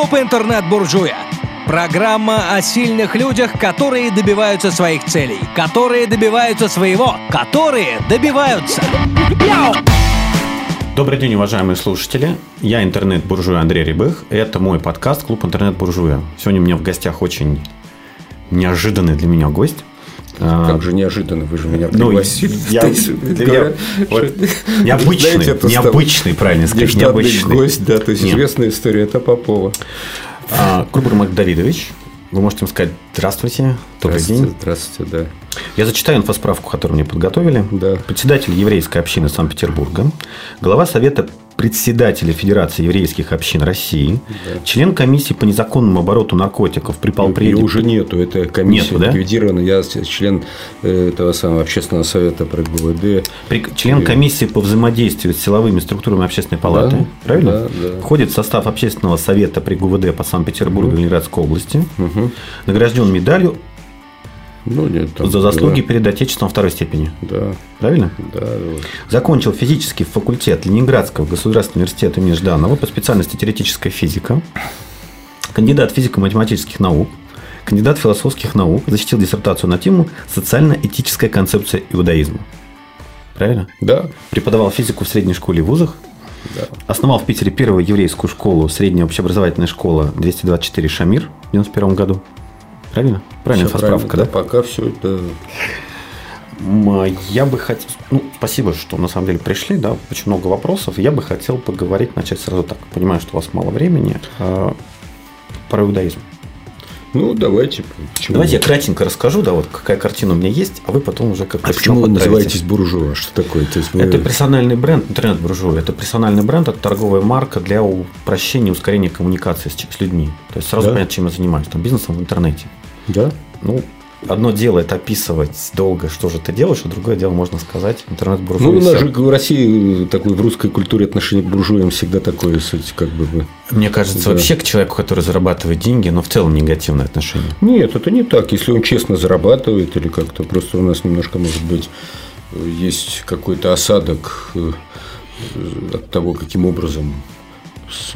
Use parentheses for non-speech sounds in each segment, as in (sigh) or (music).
Клуб интернет-буржуя. Программа о сильных людях, которые добиваются своих целей, которые добиваются своего, которые добиваются. Добрый день, уважаемые слушатели. Я интернет-буржуй Андрей Рябых. Это мой подкаст «Клуб интернет-буржуя». Сегодня у меня в гостях очень неожиданный для меня гость. Как же неожиданно, вы же меня пригласили. Ну, (laughs) я, я, вот, необычный, Знаете, необычный, правильно сказать, необычный. гость, да, то есть Нет. известная история, это Попова. А, Курбурмак Давидович, вы можете ему сказать «Здравствуйте, добрый здравствуйте, день». Здравствуйте, да. Я зачитаю инфосправку, которую мне подготовили. Да. Председатель еврейской общины Санкт-Петербурга, глава Совета председателя Федерации еврейских общин России, да. член комиссии по незаконному обороту наркотиков при полпреде. Ее уже нету, это комиссия нету, ликвидирована. Да? Я член э, этого самого общественного совета при ГУВД. При, член комиссии по взаимодействию с силовыми структурами общественной палаты, да, правильно? Да, да. Входит в состав общественного совета при ГУВД по Санкт-Петербургу и Ленинградской области. Угу. Награжден медалью ну, нет, там, за заслуги да. перед Отечеством второй степени. Да. Правильно? Да. Закончил физический факультет Ленинградского государственного университета имени Жданова по специальности теоретическая физика. Кандидат физико-математических наук. Кандидат философских наук. Защитил диссертацию на тему «Социально-этическая концепция иудаизма». Правильно? Да. Преподавал физику в средней школе и вузах. Да. Основал в Питере первую еврейскую школу, средняя общеобразовательная школа 224 «Шамир» в 1991 году. Правильно? Правильно, справка, да? Пока все это... Я бы хотел... Ну, спасибо, что на самом деле пришли, да, очень много вопросов. Я бы хотел поговорить, начать сразу так. Понимаю, что у вас мало времени. А, про иудаизм. Ну, давайте. Почему давайте я кратенько расскажу, да, вот какая картина у меня есть, а вы потом уже как-то... А почему вы называетесь буржуа? Что такое? То есть мы... Это персональный бренд, интернет-буржуа. Это персональный бренд, это торговая марка для упрощения ускорения коммуникации с, с людьми. То есть сразу да? понятно, чем я занимаюсь. Там бизнесом в интернете. Да? Ну, одно дело это описывать долго, что же ты делаешь, а другое дело можно сказать интернет-буржуй. Ну, у нас же в России такой в русской культуре отношение к буржуям всегда такое, как бы. Мне кажется, да. вообще к человеку, который зарабатывает деньги, но в целом негативное отношение. Нет, это не так. Если он честно зарабатывает или как-то, просто у нас немножко, может быть, есть какой-то осадок э, от того, каким образом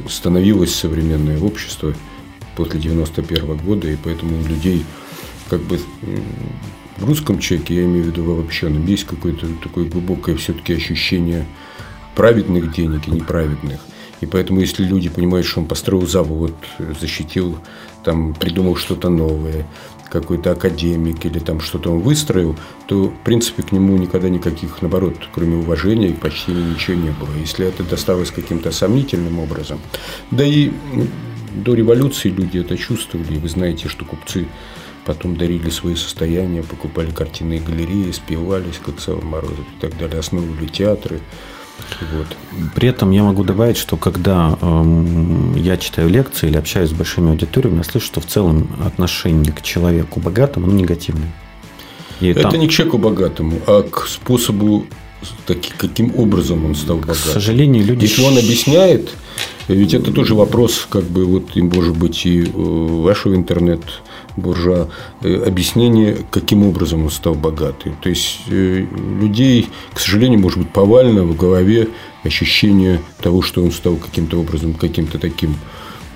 становилось современное общество после 91 года, и поэтому у людей как бы в русском человеке, я имею в виду в обобщенном, есть какое-то такое глубокое все-таки ощущение праведных денег и неправедных. И поэтому, если люди понимают, что он построил завод, защитил, там, придумал что-то новое, какой-то академик или там что-то он выстроил, то, в принципе, к нему никогда никаких, наоборот, кроме уважения и почти ничего не было. Если это досталось каким-то сомнительным образом. Да и до революции люди это чувствовали. Вы знаете, что купцы потом дарили свои состояния, покупали картинные галереи, спивались, как Сава Морозов и так далее, основывали театры. Вот. При этом я могу добавить, что когда э, я читаю лекции или общаюсь с большими аудиториями, я слышу, что в целом отношение к человеку богатому оно негативное. И Это там... не к человеку богатому, а к способу, таки, каким образом он стал богатым. К сожалению, люди... Если он объясняет, ведь это тоже вопрос, как бы, вот, может быть, и вашего интернет буржуа, э, объяснение, каким образом он стал богатым. То есть, э, людей, к сожалению, может быть, повально в голове ощущение того, что он стал каким-то образом, каким-то таким,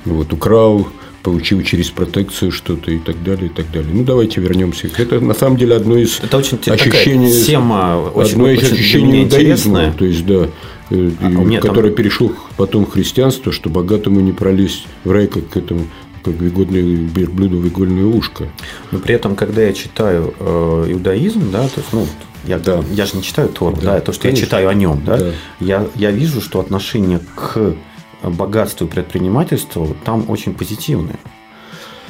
вот, украл, получил через протекцию что-то и так далее, и так далее. Ну, давайте вернемся. Это на самом деле одно из Это очень ощущений, тема очень, одно из ощущений иудаизма, то есть, да, э, а, который там... перешел потом в христианство, что богатому не пролезть в рай, как к этому как игольное, верблюду в игольное ушко. Но при этом, когда я читаю э, иудаизм, да, то есть, ну, я, да. я же не читаю Тору, да, да то, что Конечно. я читаю о нем, да, да. Я, я вижу, что отношение к богатству и предпринимательству там очень позитивное.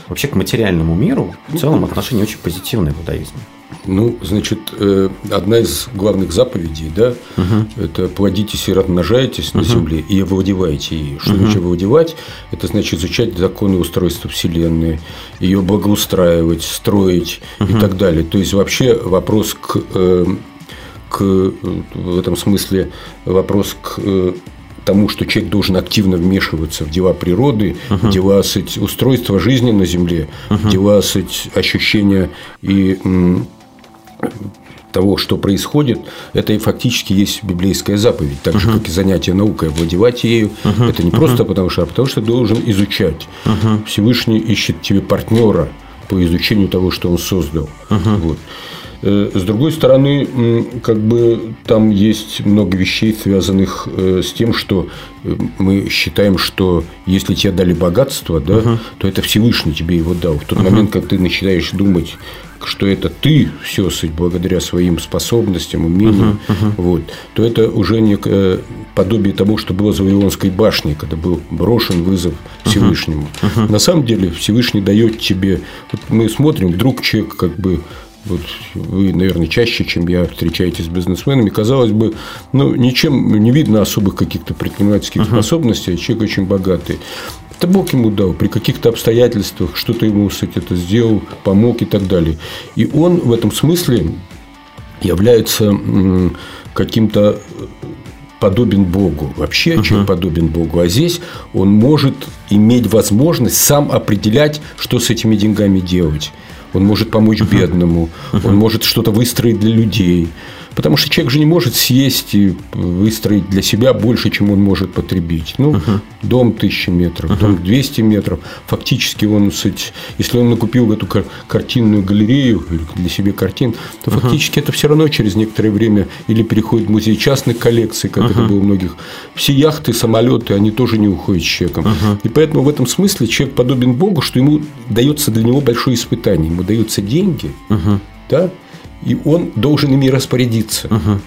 Вообще к материальному миру в целом отношение очень позитивное в иудаизме. Ну, значит, э, одна из главных заповедей, да, угу. это плодитесь и размножаетесь угу. на земле и овладевайте ей. Что угу. значит овладевать? Это значит изучать законы устройства Вселенной, ее благоустраивать, строить угу. и так далее. То есть вообще вопрос к, э, к в этом смысле вопрос к тому, что человек должен активно вмешиваться в дела природы, uh-huh. дела суть, устройства жизни на Земле, uh-huh. дела суть, ощущения и того, что происходит, это и фактически есть библейская заповедь, так же, uh-huh. как и занятие наукой, овладевать ею. Uh-huh. Это не просто uh-huh. потому что, а потому что должен изучать. Uh-huh. Всевышний ищет тебе партнера по изучению того, что он создал. Uh-huh. Вот. Э, с другой стороны, как бы там есть много вещей, связанных э, с тем, что э, мы считаем, что если тебе дали богатство, да, uh-huh. то это Всевышний тебе его дал. В тот uh-huh. момент, как ты начинаешь думать, что это ты все благодаря своим способностям, умениям, uh-huh, uh-huh. Вот, то это уже некое подобие тому, что было в Вавилонской башне, когда был брошен вызов Всевышнему. Uh-huh, uh-huh. На самом деле Всевышний дает тебе. Вот мы смотрим, вдруг человек как бы вот вы, наверное, чаще, чем я, встречаетесь с бизнесменами, казалось бы, ну, ничем не видно особых каких-то предпринимательских uh-huh. способностей, а человек очень богатый. Это Бог ему дал при каких-то обстоятельствах, что-то ему, кстати, это сделал, помог и так далее. И он в этом смысле является каким-то подобен Богу. Вообще uh-huh. человек подобен Богу. А здесь он может иметь возможность сам определять, что с этими деньгами делать. Он может помочь бедному, он может что-то выстроить для людей. Потому что человек же не может съесть и выстроить для себя больше, чем он может потребить. Ну, uh-huh. дом 1000 метров, uh-huh. дом 200 метров. Фактически он, если он накупил эту картинную галерею для себя картин, то uh-huh. фактически это все равно через некоторое время или переходит в музей частных коллекций, как uh-huh. это было у многих. Все яхты, самолеты, они тоже не уходят с человеком. Uh-huh. И поэтому в этом смысле человек подобен Богу, что ему дается для него большое испытание. Ему даются деньги, uh-huh. да, и он должен ими распорядиться. Угу.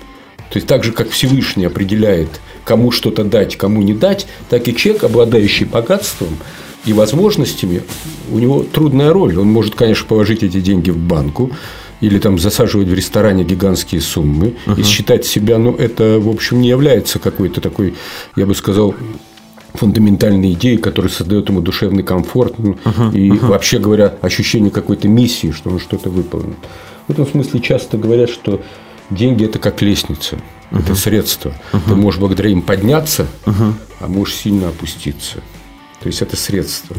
То есть так же, как Всевышний определяет, кому что-то дать, кому не дать, так и человек, обладающий богатством и возможностями, у него трудная роль. Он может, конечно, положить эти деньги в банку, или там засаживать в ресторане гигантские суммы uh-huh. и считать себя, ну, это, в общем, не является какой-то такой, я бы сказал, фундаментальной идеей, которая создает ему душевный комфорт uh-huh. и, uh-huh. вообще говоря, ощущение какой-то миссии, что он что-то выполнил. В этом смысле часто говорят, что деньги это как лестница, uh-huh. это средство. Uh-huh. Ты можешь благодаря им подняться, uh-huh. а можешь сильно опуститься. То есть это средство,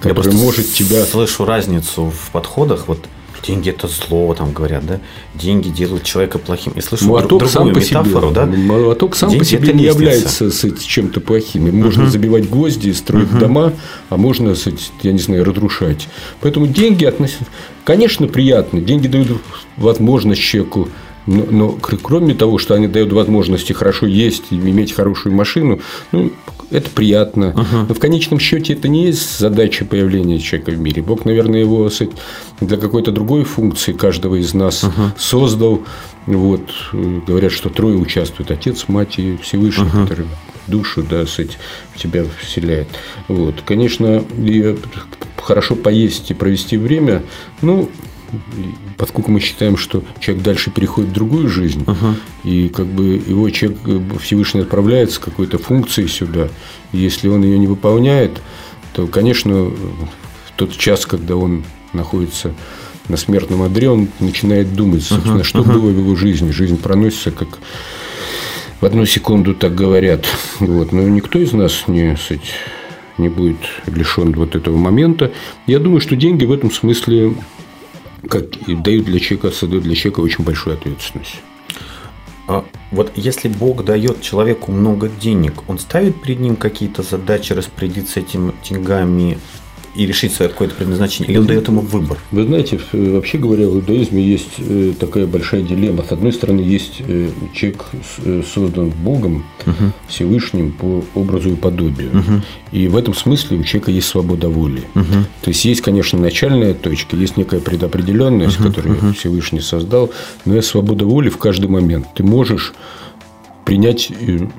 которое может тебя. Слышу разницу в подходах. Вот деньги это зло, там говорят, да? Деньги делают человека плохим. И слышу молоток другую сам по метафору, себе, да? Молоток сам деньги по себе не является чем-то плохим. Им можно забивать гвозди, строить uh дома, а можно, я не знаю, разрушать. Поэтому деньги относительно... Конечно, приятно. Деньги дают возможность человеку но, но кроме того, что они дают возможности хорошо есть и иметь хорошую машину, ну, это приятно. Uh-huh. Но в конечном счете это не есть задача появления человека в мире. Бог, наверное, его для какой-то другой функции каждого из нас uh-huh. создал. Вот, говорят, что трое участвуют: отец, мать и Всевышний, uh-huh. который душу, да, суть в тебя вселяет. Вот, конечно, и хорошо поесть и провести время, ну, поскольку мы считаем, что человек дальше переходит в другую жизнь, uh-huh. и как бы его человек э, Всевышний отправляет с какой-то функцией сюда, и если он ее не выполняет, то, конечно, в тот час, когда он находится на смертном одре, он начинает думать, собственно, uh-huh. что uh-huh. было в его жизни. Жизнь проносится как в одну секунду, так говорят. Вот. Но никто из нас не, кстати, не будет лишен вот этого момента. Я думаю, что деньги в этом смысле как дают для человека, создают для человека очень большую ответственность. А вот если Бог дает человеку много денег, он ставит перед ним какие-то задачи распорядиться этими деньгами и решить свое какое-то предназначение, или он дает ему выбор? Вы знаете, вообще говоря, в иудаизме есть э, такая большая дилемма. С одной стороны, есть э, человек э, создан Богом, угу. Всевышним по образу и подобию. Угу. И в этом смысле у человека есть свобода воли. Угу. То есть есть, конечно, начальная точка, есть некая предопределенность, угу. которую угу. Всевышний создал, но есть свобода воли в каждый момент. Ты можешь принять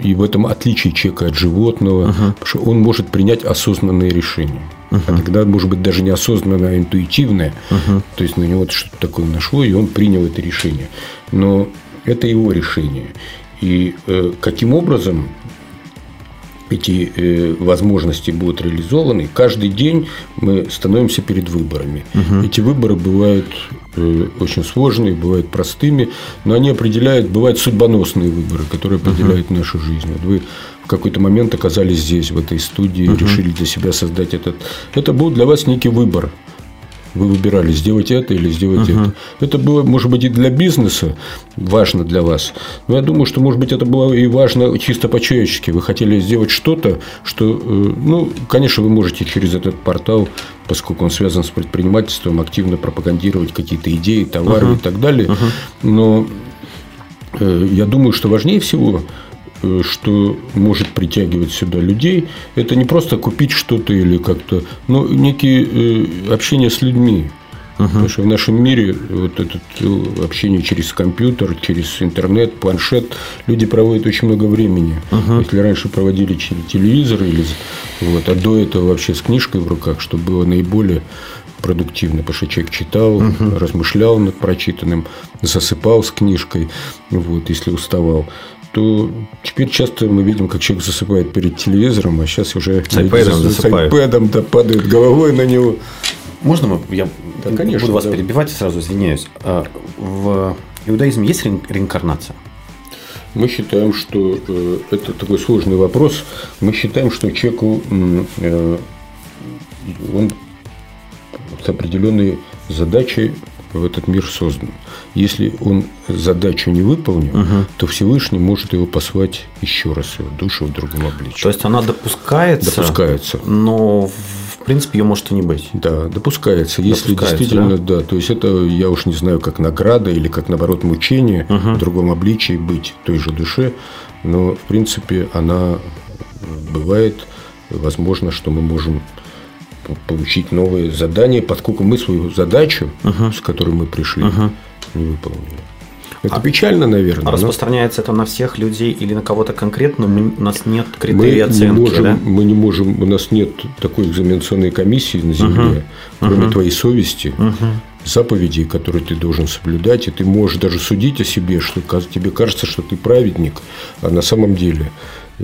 и в этом отличие человека от животного, uh-huh. потому что он может принять осознанные решения. Uh-huh. А тогда, может быть, даже неосознанное, а интуитивное. Uh-huh. То есть на него что-то такое нашло, и он принял это решение. Но это его решение. И э, каким образом эти э, возможности будут реализованы, каждый день мы становимся перед выборами. Угу. Эти выборы бывают э, очень сложные, бывают простыми, но они определяют, бывают судьбоносные выборы, которые определяют угу. нашу жизнь. Вот вы в какой-то момент оказались здесь, в этой студии, угу. решили для себя создать этот. Это был для вас некий выбор вы выбирали сделать это или сделать uh-huh. это. Это было, может быть, и для бизнеса важно для вас. Но я думаю, что, может быть, это было и важно чисто по-человечески. Вы хотели сделать что-то, что, э, ну, конечно, вы можете через этот портал, поскольку он связан с предпринимательством, активно пропагандировать какие-то идеи, товары uh-huh. и так далее. Uh-huh. Но э, я думаю, что важнее всего что может притягивать сюда людей, это не просто купить что-то или как-то, но некие э, общение с людьми. Uh-huh. Потому что в нашем мире вот это э, общение через компьютер, через интернет, планшет, люди проводят очень много времени. Uh-huh. Если раньше проводили через телевизор, или, вот, а до этого вообще с книжкой в руках, что было наиболее продуктивно, потому что человек читал, uh-huh. размышлял над прочитанным, засыпал с книжкой, вот, если уставал то теперь часто мы видим, как человек засыпает перед телевизором, а сейчас уже с засыпает. С iPad да, падает головой на него. Можно я да, конечно, буду вас да. перебивать сразу извиняюсь. А, в иудаизме есть реинкарнация? Мы считаем, что э, это такой сложный вопрос. Мы считаем, что человеку э, он с определенной задачей в этот мир создан. Если он задачу не выполнил, угу. то Всевышний может его послать еще раз, его душу в другом обличии. То есть она допускается, допускается, но в принципе ее может и не быть. Да, допускается. Если допускается, действительно, да? да, то есть это я уж не знаю, как награда или как наоборот мучение угу. в другом обличии быть той же душе, но в принципе она бывает. Возможно, что мы можем получить новые задания, поскольку мы свою задачу, uh-huh. с которой мы пришли, uh-huh. не выполнили. Это а, печально, наверное. А распространяется но... это на всех людей или на кого-то конкретно? Мы, у нас нет критерий мы оценки, не можем, да? Мы не можем, у нас нет такой экзаменационной комиссии на Земле, uh-huh. кроме uh-huh. твоей совести, uh-huh. заповедей, которые ты должен соблюдать, и ты можешь даже судить о себе, что тебе кажется, что ты праведник, а на самом деле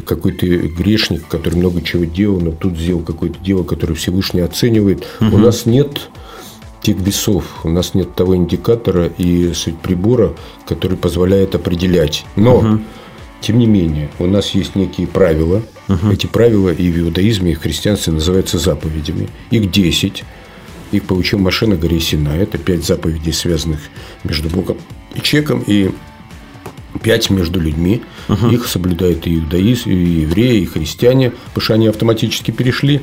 какой-то грешник, который много чего делал, но тут сделал какое-то дело, которое Всевышний оценивает. Угу. У нас нет тех весов, у нас нет того индикатора и суть прибора, который позволяет определять. Но, угу. тем не менее, у нас есть некие правила. Угу. Эти правила и в иудаизме, и в христианстве называются заповедями. Их 10. Их получил Машина горе Сина. Это пять заповедей, связанных между Богом и человеком. И пять между людьми. Угу. Их соблюдают и иудаизм, и евреи, и христиане, потому что они автоматически перешли.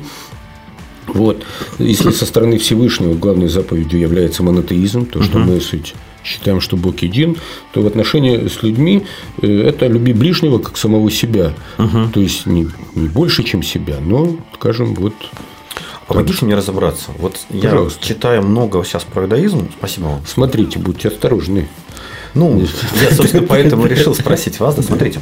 Вот. Если со стороны Всевышнего главной заповедью является монотеизм, то, что угу. мы суть считаем, что Бог един, то в отношении с людьми э, это люби ближнего как самого себя. Угу. То есть не, не больше, чем себя, но, скажем, вот Помогите мне разобраться. Вот Пожалуйста. я читаю много сейчас про иудаизм. Спасибо вам. Смотрите, будьте осторожны. Ну, я, собственно, поэтому решил спросить вас. Да, смотрите.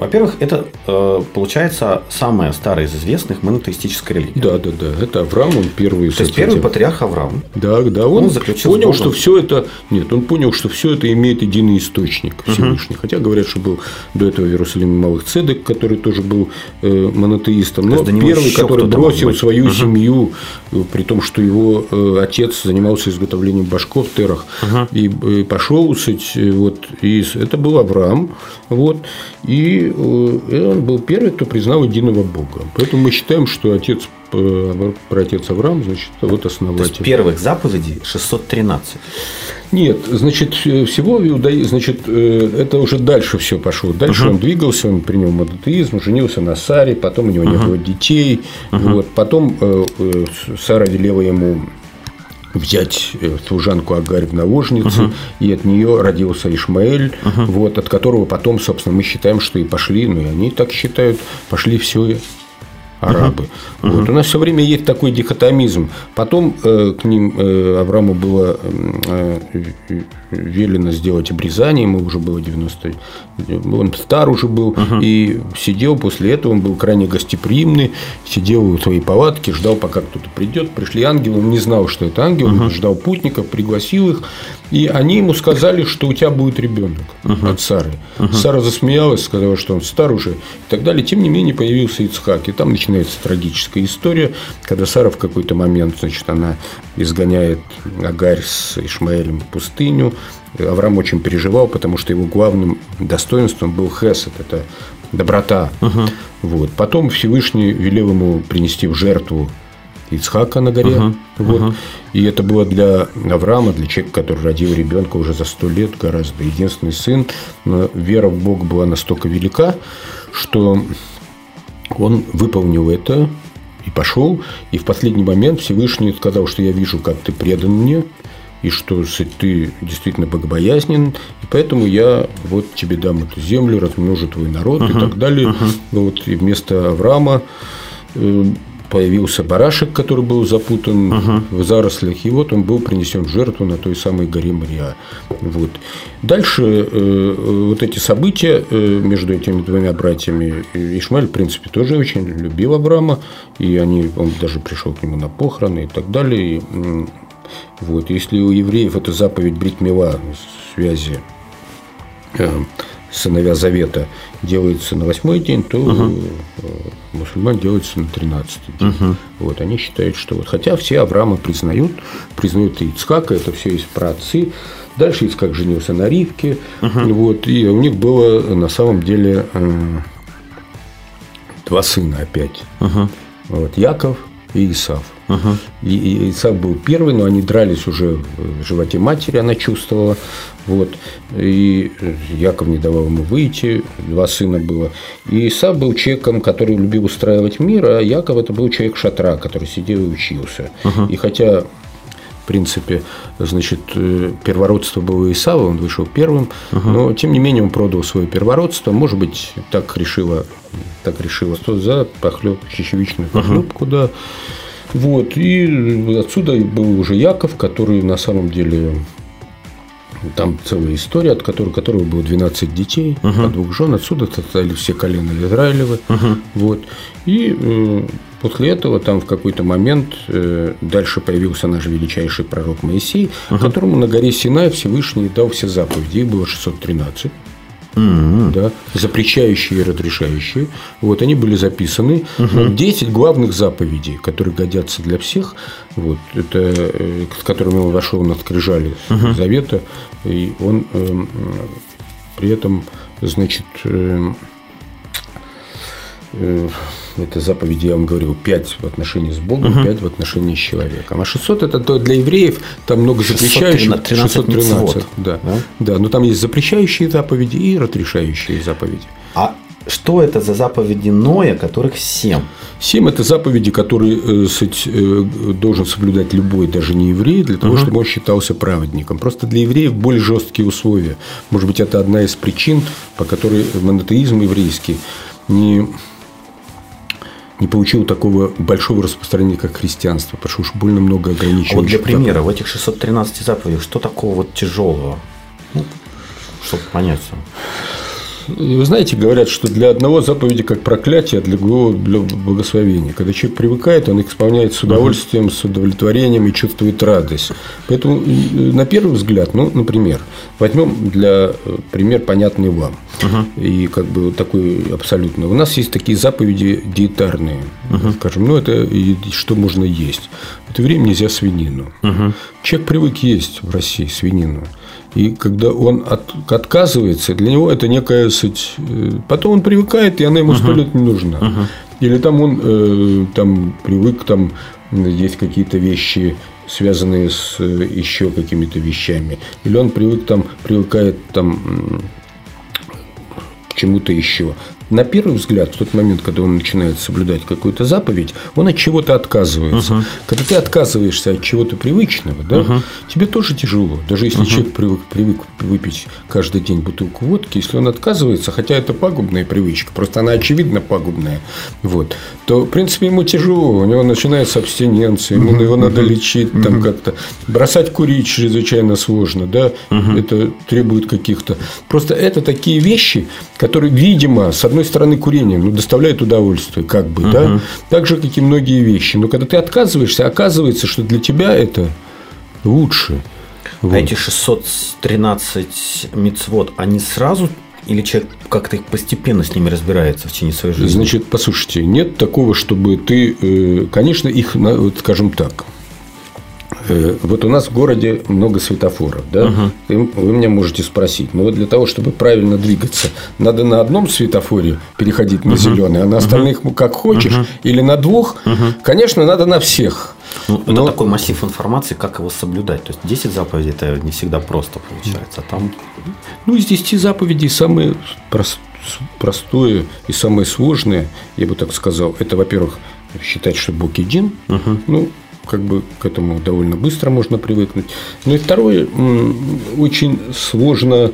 Во-первых, это э, получается самая старая из известных монотеистическая религия. Да, да, да. Это Авраам, он первый. То есть первый патриарх Авраам. Да, да. Он, он заключил понял, что все это. Нет, он понял, что все это имеет единый источник Всевышний. Угу. Хотя говорят, что был до этого в Иерусалиме Малых Цедек, который тоже был э, монотеистом. Но первый, который бросил свою угу. семью, э, при том, что его отец занимался изготовлением башков в терах, угу. и пошел, вот, и это был Авраам. Вот, и и он был первый, кто признал единого Бога. Поэтому мы считаем, что отец э, про отец Авраам, значит, вот основатель. То есть первых заповедей 613. Нет, значит, всего в иудаизме, значит, э, это уже дальше все пошло. Дальше uh-huh. он двигался, он принял монотеизм, женился на Саре, потом у него uh-huh. не было детей. Uh-huh. Вот, потом э, Сара велела ему взять э, служанку Агарь в наложницу, угу. и от нее родился Ишмаэль, угу. вот, от которого потом, собственно, мы считаем, что и пошли, ну и они так считают, пошли все арабы. Uh-huh. Вот. У нас все время есть такой дихотомизм. Потом э, к ним э, Аврааму было э, велено сделать обрезание, ему уже было 90 он стар уже был, uh-huh. и сидел после этого, он был крайне гостеприимный, сидел в своей палатке, ждал, пока кто-то придет. Пришли ангелы, он не знал, что это ангел, uh-huh. он ждал путников, пригласил их, и они ему сказали, что у тебя будет ребенок uh-huh. от Сары. Uh-huh. Сара засмеялась, сказала, что он стар уже и так далее. Тем не менее, появился Ицхак, и там начинается трагическая история, когда Сара в какой-то момент, значит, она изгоняет Агарь с Ишмаэлем в пустыню, Авраам очень переживал, потому что его главным достоинством был хесед, это доброта. Угу. Вот. Потом Всевышний велел ему принести в жертву Ицхака на горе. Uh-huh. Вот. Uh-huh. И это было для Авраама, для человека, который родил ребенка уже за сто лет, гораздо единственный сын. Но вера в Бога была настолько велика, что он выполнил это и пошел. И в последний момент Всевышний сказал, что я вижу, как ты предан мне, и что ты действительно богобоязнен, и поэтому я вот тебе дам эту землю, размножу твой народ uh-huh, и так далее. Uh-huh. Вот, и вместо Авраама э, появился барашек, который был запутан uh-huh. в зарослях, и вот он был принесен в жертву на той самой горе Мария. Вот. Дальше э, вот эти события э, между этими двумя братьями, Ишмаэль, в принципе, тоже очень любил Авраама, и они, он даже пришел к нему на похороны и так далее. И, вот. Если у евреев это заповедь Бритмила связи э, сыновья Завета делается на восьмой день, то uh мусульман делается на тринадцатый день. uh Вот, они считают, что вот, хотя все Авраама признают, признают и Ицхака, это все есть праотцы. Дальше Ицхак женился на Ривке, uh вот, и у них было на самом деле э, два сына опять. uh Вот, Яков и Исав. Угу. И, Исаак был первый, но они дрались уже в животе матери, она чувствовала. Вот. И Яков не давал ему выйти, два сына было. И Исаак был человеком, который любил устраивать мир, а Яков это был человек шатра, который сидел и учился. Угу. И хотя в принципе, значит, э, первородство было Исава, он вышел первым, угу. но тем не менее он продал свое первородство, может быть, так решила, так решила, что за похлеб, чечевичную похлебку, угу. да. Вот, и отсюда был уже Яков, который на самом деле там целая история, от которой, у которого было 12 детей, uh-huh. от двух жен. Отсюда стали все колена Израилевы. Uh-huh. Вот. И э, после этого там в какой-то момент э, дальше появился наш величайший пророк Моисей, uh-huh. которому на горе Синай Всевышний дал все заповеди. Их было 613 mm-hmm. да, запрещающие и разрешающие. Вот, они были записаны. Mm-hmm. 10 главных заповедей, которые годятся для всех. Вот, это, э, с которыми он вошел на скрижали mm-hmm. Завета. И он э, при этом, значит, э, э, это заповеди, я вам говорил, 5 в отношении с Богом, угу. 5 в отношении с человеком. А 600 это то для евреев, там много запрещающих. 613, 613 да, да? да, но там есть запрещающие заповеди и разрешающие заповеди. А что это за заповеди Ноя, которых семь? Семь – это заповеди, которые э, э, должен соблюдать любой, даже не еврей, для того, uh чтобы он считался праведником. Просто для евреев более жесткие условия. Может быть, это одна из причин, по которой монотеизм еврейский не не получил такого большого распространения, как христианство, потому что уж больно много ограничений. Вот для примера, заповедей. в этих 613 заповедях что такого вот тяжелого? Ну, чтобы понять. Вы знаете, говорят, что для одного заповеди как проклятие, а для другого для благословения. Когда человек привыкает, он их исполняет с удовольствием, с удовлетворением и чувствует радость. Поэтому, на первый взгляд, ну, например, возьмем для э, пример понятный вам. uh И как бы такой абсолютно. У нас есть такие заповеди диетарные. uh Скажем, ну это что можно есть. В это время нельзя свинину. uh Человек привык есть в России свинину. И когда он от, отказывается, для него это некая суть. Э, потом он привыкает, и она ему сто лет не нужна. Uh-huh. Или там он э, там привык, там есть какие-то вещи, связанные с э, еще какими-то вещами. Или он привык там, привыкает там чему-то еще на первый взгляд, в тот момент, когда он начинает соблюдать какую-то заповедь, он от чего-то отказывается. Uh-huh. Когда ты отказываешься от чего-то привычного, да, uh-huh. тебе тоже тяжело. Даже если uh-huh. человек привык, привык выпить каждый день бутылку водки, если он отказывается, хотя это пагубная привычка, просто она очевидно пагубная, вот, то, в принципе, ему тяжело. У него начинается абстиненция, ему его надо лечить, там как-то. Бросать курить чрезвычайно сложно, да, это требует каких-то. Просто это такие вещи, которые, видимо, с одной стороны, курение ну, доставляет удовольствие, как бы, угу. да, так же, как и многие вещи. Но когда ты отказываешься, оказывается, что для тебя это лучше. А вот. эти 613 мицвод, они сразу или человек как-то их постепенно с ними разбирается в течение своей жизни? Значит, послушайте, нет такого, чтобы ты, э, конечно, их, скажем так, вот у нас в городе много светофоров, да? Угу. Вы меня можете спросить, но вот для того, чтобы правильно двигаться, надо на одном светофоре переходить на угу. зеленый, а на остальных угу. как хочешь, угу. или на двух? Угу. Конечно, надо на всех. Ну, Но... Это такой массив информации, как его соблюдать. То есть 10 заповедей это не всегда просто получается. А там... Ну, из 10 заповедей самые простое и самое сложное, я бы так сказал, это, во-первых, считать, что Бог един. Угу. Ну, как бы к этому довольно быстро можно привыкнуть. Ну и второе, очень сложно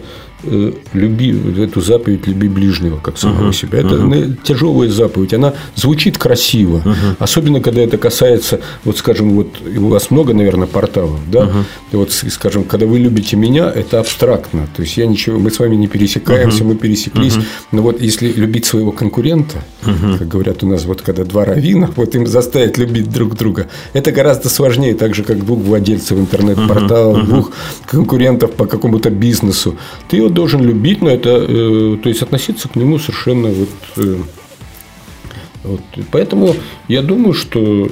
люби эту заповедь люби ближнего как самого uh-huh. себя. Это uh-huh. тяжелая заповедь, она звучит красиво, uh-huh. особенно когда это касается, вот скажем, вот у вас много, наверное, порталов, да, uh-huh. вот скажем, когда вы любите меня, это абстрактно, то есть я ничего, мы с вами не пересекаемся, uh-huh. мы пересеклись, uh-huh. но вот если любить своего конкурента, uh-huh. как говорят у нас, вот когда два равина, вот им заставить любить друг друга, это гораздо сложнее, так же как двух владельцев интернет-портала, uh-huh. двух конкурентов по какому-то бизнесу, ты его должен любить, но это, э, то есть относиться к нему совершенно вот, э, вот. Поэтому я думаю, что э,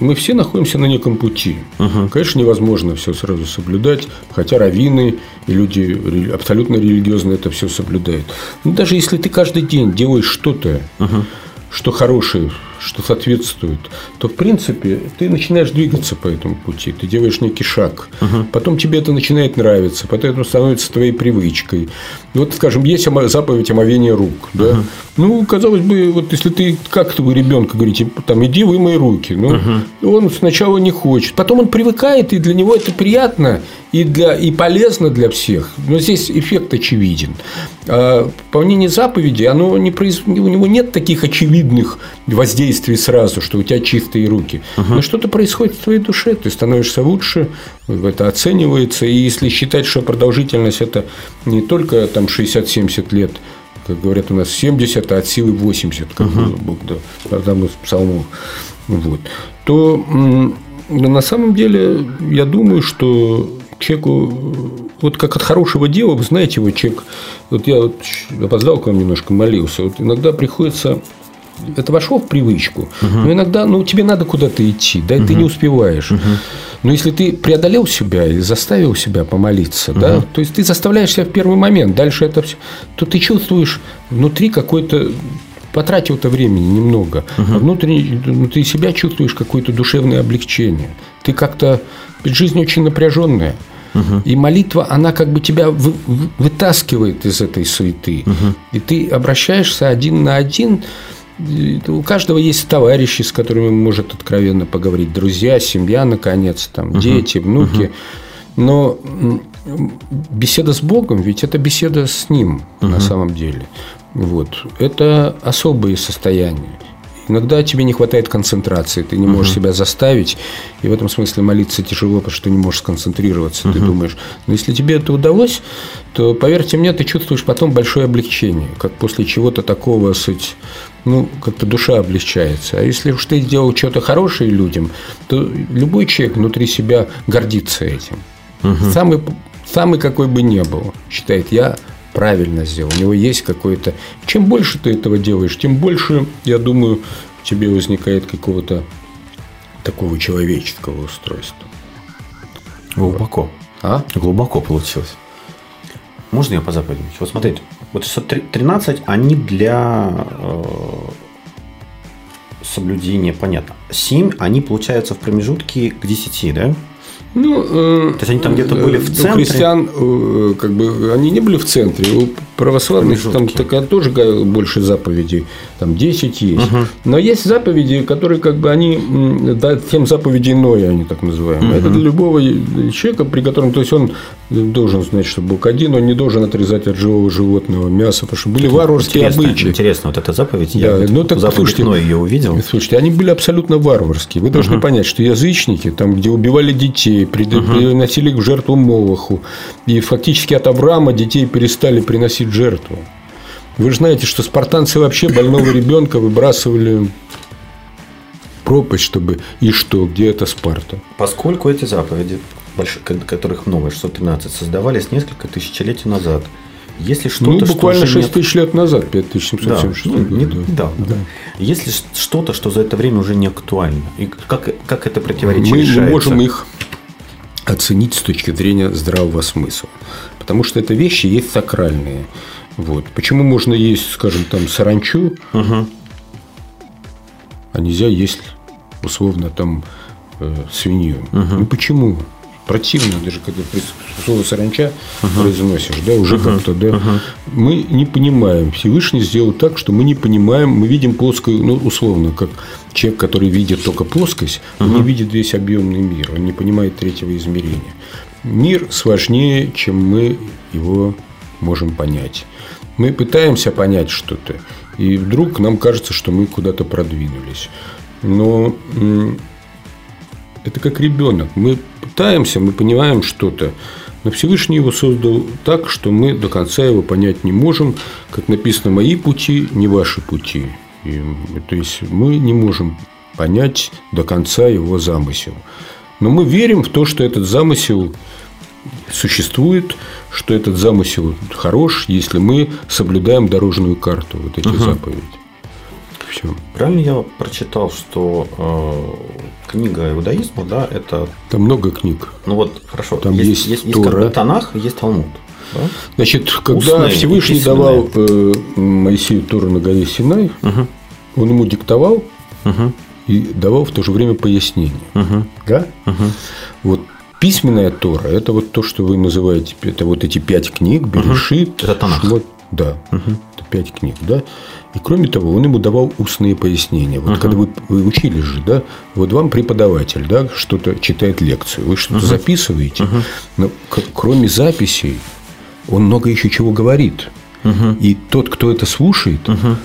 мы все находимся на неком пути. Угу. Конечно, невозможно все сразу соблюдать, хотя раввины и люди абсолютно религиозные это все соблюдают. Но даже если ты каждый день делаешь что-то, угу. что хорошее что соответствует, то в принципе ты начинаешь двигаться по этому пути, ты делаешь некий шаг, угу. потом тебе это начинает нравиться, потом это становится твоей привычкой. Вот, скажем, есть заповедь омовения рук, да? Угу. Ну, казалось бы, вот если ты как то вы ребенка говорите, там, иди вымой руки, ну, угу. он сначала не хочет, потом он привыкает, и для него это приятно, и, для, и полезно для всех. Но здесь эффект очевиден. А выполнение заповеди, оно не произ... у него нет таких очевидных воздействий сразу, что у тебя чистые руки. Угу. Но что-то происходит в твоей душе, ты становишься лучше, это оценивается. И если считать, что продолжительность это не только там 60-70 лет, как говорят у нас 70, а от силы 80, как uh-huh. Бог, да, там из псалмов, вот, то на самом деле я думаю, что человеку, вот как от хорошего дела, вы знаете, вот человек, вот я вот опоздал к вам немножко, молился, вот иногда приходится это вошло в привычку. Угу. Но иногда, ну, тебе надо куда-то идти, да, и угу. ты не успеваешь. Угу. Но если ты преодолел себя и заставил себя помолиться, угу. да, то есть ты заставляешь себя в первый момент, дальше это все, то ты чувствуешь внутри какой-то потратил это времени немного, угу. а внутри, внутри себя чувствуешь какое-то душевное облегчение. Ты как-то жизнь очень напряженная. Угу. И молитва, она как бы тебя вы, вытаскивает из этой суеты. Угу. И ты обращаешься один на один. У каждого есть товарищи, с которыми может откровенно поговорить, друзья, семья, наконец, там, угу. дети, внуки. Угу. Но беседа с Богом, ведь это беседа с Ним угу. на самом деле. Вот. Это особые состояния. Иногда тебе не хватает концентрации, ты не можешь uh себя заставить, и в этом смысле молиться тяжело, потому что ты не можешь сконцентрироваться. uh Ты думаешь, но если тебе это удалось, то, поверьте мне, ты чувствуешь потом большое облегчение, как после чего-то такого, суть, ну, как-то душа облегчается. А если уж ты сделал что-то хорошее людям, то любой человек внутри себя гордится этим. uh Самый, самый какой бы ни был, считает, я правильно сделал. У него есть какой-то... Чем больше ты этого делаешь, тем больше, я думаю, у тебя возникает какого-то такого человеческого устройства. Глубоко. А? Глубоко получилось. Можно я по заповедям? Вот смотрите, вот 613, они для э, соблюдения, понятно. 7, они получаются в промежутке к 10, да? Ну, э, То есть они там где-то были в центре? У христиан, э, как бы, они не были в центре. У православных там такая тоже больше заповедей. Там 10 есть. Угу. Но есть заповеди, которые, как бы, они, да, тем заповедей Ноя, они так называемые. Угу. Это для любого человека, при котором, то есть он должен знать, что Бог один, он не должен отрезать от живого животного мясо, потому что были варварские интересно, обычаи. Интересно, вот эта заповедь, да, я ну, так, заповедь слушайте, ее увидел. Слушайте, они были абсолютно варварские. Вы должны угу. понять, что язычники, там, где убивали детей, приносили их в жертву Молоху. И фактически от Авраама детей перестали приносить жертву. Вы же знаете, что спартанцы вообще больного ребенка выбрасывали пропасть, чтобы и что, где это Спарта. Поскольку эти заповеди, которых много, 613, создавались несколько тысячелетий назад, Если что-то, ну, буквально что 6 тысяч лет назад, 5776 да, ну, не, год. Да, да. да. Если что-то, что за это время уже не актуально, и как, как это противоречие мы, решается? Мы можем их оценить с точки зрения здравого смысла. Потому что это вещи есть сакральные. Вот. Почему можно есть, скажем, там саранчу, угу. а нельзя есть условно там э, свинью? Угу. Ну почему? Противно, даже когда слово саранча uh-huh. произносишь, да, уже uh-huh. как-то, да. Uh-huh. Мы не понимаем. Всевышний сделал так, что мы не понимаем, мы видим плоскую, ну, условно, как человек, который видит только плоскость, uh-huh. он не видит весь объемный мир, он не понимает третьего измерения. Мир сложнее, чем мы его можем понять. Мы пытаемся понять что-то, и вдруг нам кажется, что мы куда-то продвинулись. Но это как ребенок. Мы пытаемся, мы понимаем что-то, но Всевышний его создал так, что мы до конца его понять не можем. Как написано, мои пути, не ваши пути. И, то есть мы не можем понять до конца его замысел. Но мы верим в то, что этот замысел существует, что этот замысел хорош, если мы соблюдаем дорожную карту, вот эти угу. заповеди. Все. Правильно я прочитал, что э, книга иудаизма, да, это. Там много книг. Ну вот, хорошо. Там есть, есть, есть Тора. Есть Танах, есть Талмуд. Да? Значит, когда Устные, Всевышний давал э, Моисею Тору на горе Синай, угу. он ему диктовал угу. и давал в то же время пояснение. Угу. Да? Угу. Вот письменная Тора – это вот то, что вы называете, это вот эти пять книг, Берешит. Угу. Это Танах. Шлот, да, угу. Пять книг, да. И кроме того, он ему давал устные пояснения. Вот uh-huh. когда вы, вы учились же, да, вот вам преподаватель, да, что-то читает лекцию, вы что-то uh-huh. записываете, uh-huh. но кроме записей он много еще чего говорит. Uh-huh. И тот, кто это слушает, uh-huh.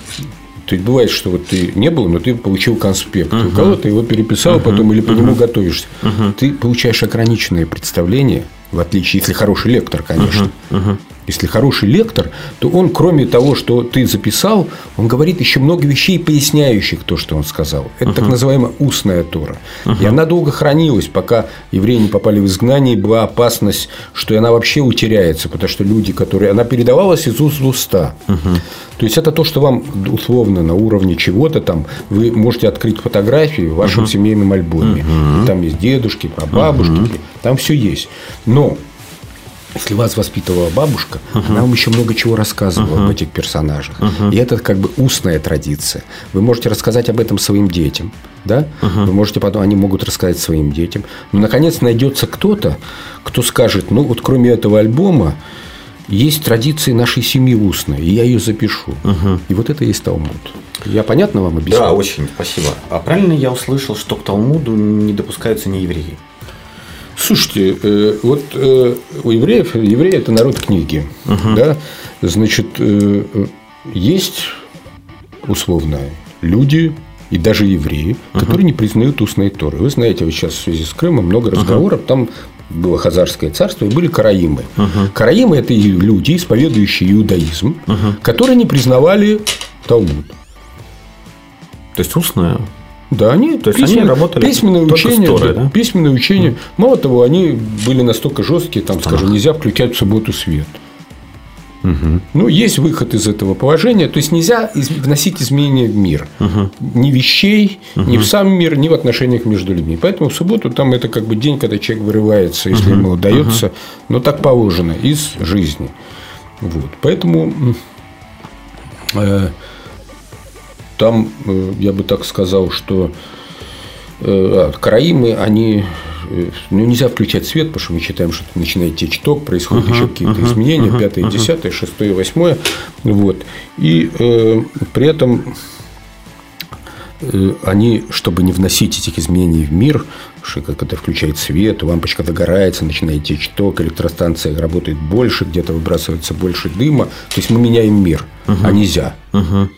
То есть бывает, что вот ты не был, но ты получил конспект. Uh-huh. У кого-то его переписал uh-huh. потом или по uh-huh. нему готовишься. Uh-huh. Ты получаешь ограниченное представление, в отличие, если хороший лектор, конечно. Uh-huh. Uh-huh. Если хороший лектор, то он, кроме того, что ты записал, он говорит еще много вещей, поясняющих то, что он сказал. Это uh-huh. так называемая устная Тора. Uh-huh. И она долго хранилась, пока евреи не попали в изгнание, и была опасность, что она вообще утеряется, потому что люди, которые... Она передавалась из уст в уста. Uh-huh. То есть, это то, что вам условно на уровне чего-то там, вы можете открыть фотографии в вашем uh-huh. семейном альбоме. Uh-huh. Там есть дедушки, прабабушки, uh-huh. там все есть. Но если вас воспитывала бабушка, uh-huh. она вам еще много чего рассказывала uh-huh. об этих персонажах. Uh-huh. И это как бы устная традиция. Вы можете рассказать об этом своим детям, да? Uh-huh. Вы можете потом, они могут рассказать своим детям. Но наконец найдется кто-то, кто скажет, ну вот кроме этого альбома есть традиции нашей семьи устной, и я ее запишу. Uh-huh. И вот это есть Талмуд. Я понятно вам объяснил? Да, очень, спасибо. А правильно я услышал, что к Талмуду не допускаются не евреи? Слушайте, э, вот э, у евреев, евреи – это народ книги. Угу. Да? Значит, э, есть, условно, люди, и даже евреи, uh которые не признают устной Торы. Вы знаете, вот сейчас в связи с Крымом много разговоров, uh там было Хазарское царство и были караимы. uh Караимы – это люди, исповедующие иудаизм, uh которые не признавали Талмуд. То есть устная да, они, То есть письмен, они работали письменное учение, Торой, да? письменное учение. Mm. Мало того, они были настолько жесткие, там, скажем, нельзя включать в субботу свет. Угу. Ну, есть выход из этого положения. То есть нельзя вносить изменения в мир. Угу. Ни вещей, угу. ни в сам мир, ни в отношениях между людьми. Поэтому в субботу там это как бы день, когда человек вырывается, если угу. ему удается, угу. но так положено, из жизни. Вот. Поэтому э, там, э, я бы так сказал, что э, а, караимы, они э, ну, нельзя включать свет, потому что мы считаем, что начинает течь ток, происходят uh-huh, еще какие-то uh-huh, изменения, uh-huh, пятое, десятое, шестое, восьмое. Вот. И э, при этом э, они, чтобы не вносить этих изменений в мир, что когда включает свет, лампочка загорается, начинает течь ток, электростанция работает больше, где-то выбрасывается больше дыма. То есть мы меняем мир, uh-huh. а нельзя. Uh-huh.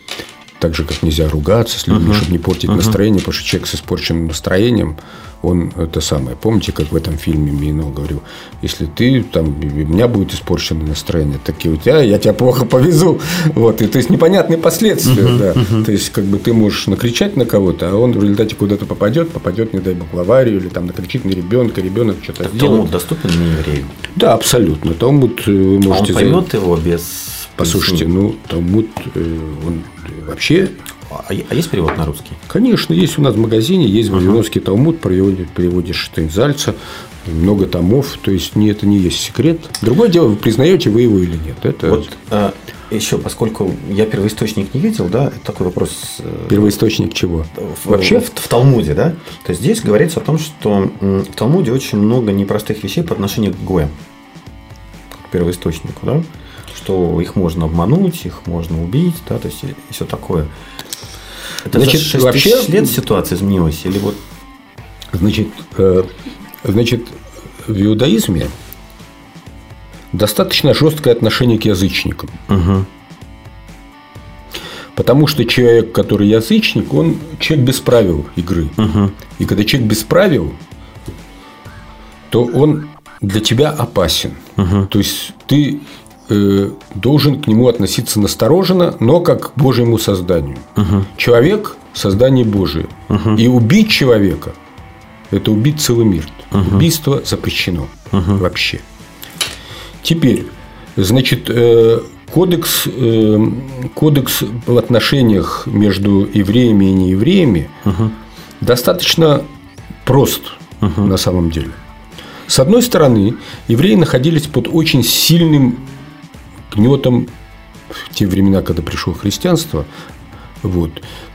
Так же, как нельзя ругаться с людьми, uh-huh. чтобы не портить uh-huh. настроение, потому что человек с испорченным настроением, он это самое. Помните, как в этом фильме Мино говорил, если ты там, у меня будет испорченное настроение, так и у тебя, я тебя плохо повезу. Вот, и то есть непонятные последствия, uh-huh, да. Uh-huh. То есть, как бы ты можешь накричать на кого-то, а он в результате куда-то попадет, попадет, не дай бог, в аварию, или там накричит на ребенка, ребенок что-то так сделает. Талмуд доступен не еврею? Да, абсолютно. Талмуд э, вы можете... А он поймет его без... Послушайте, ну, Талмуд, э, он вообще а, а есть перевод на русский? Конечно, есть у нас в магазине, есть Вавилонский Талмуд, переводит, переводит Штейнзальца, много томов, то есть не, это не есть секрет. Другое дело, вы признаете вы его или нет. Это... Вот а, еще, поскольку я первоисточник не видел, да, это такой вопрос. Э, первоисточник чего? В, Вообще? В, в Талмуде, да? То есть здесь говорится о том, что в Талмуде очень много непростых вещей по отношению к Гоям, к первоисточнику, да? Что их можно обмануть, их можно убить, да, то есть и все такое. Это значит, за 6 вообще лет ситуация изменилась? Или вот... Значит, э, значит, в иудаизме достаточно жесткое отношение к язычникам. Угу. Потому что человек, который язычник, он человек без правил игры. Угу. И когда человек без правил, то он для тебя опасен. Угу. То есть ты должен к нему относиться настороженно, но как к Божьему созданию. Угу. Человек – создание Божие. Угу. И убить человека – это убить целый мир. Угу. Убийство запрещено угу. вообще. Теперь, значит, э, кодекс, э, кодекс в отношениях между евреями и неевреями угу. достаточно прост угу. на самом деле. С одной стороны, евреи находились под очень сильным гнетом в те времена, когда пришло христианство, вот,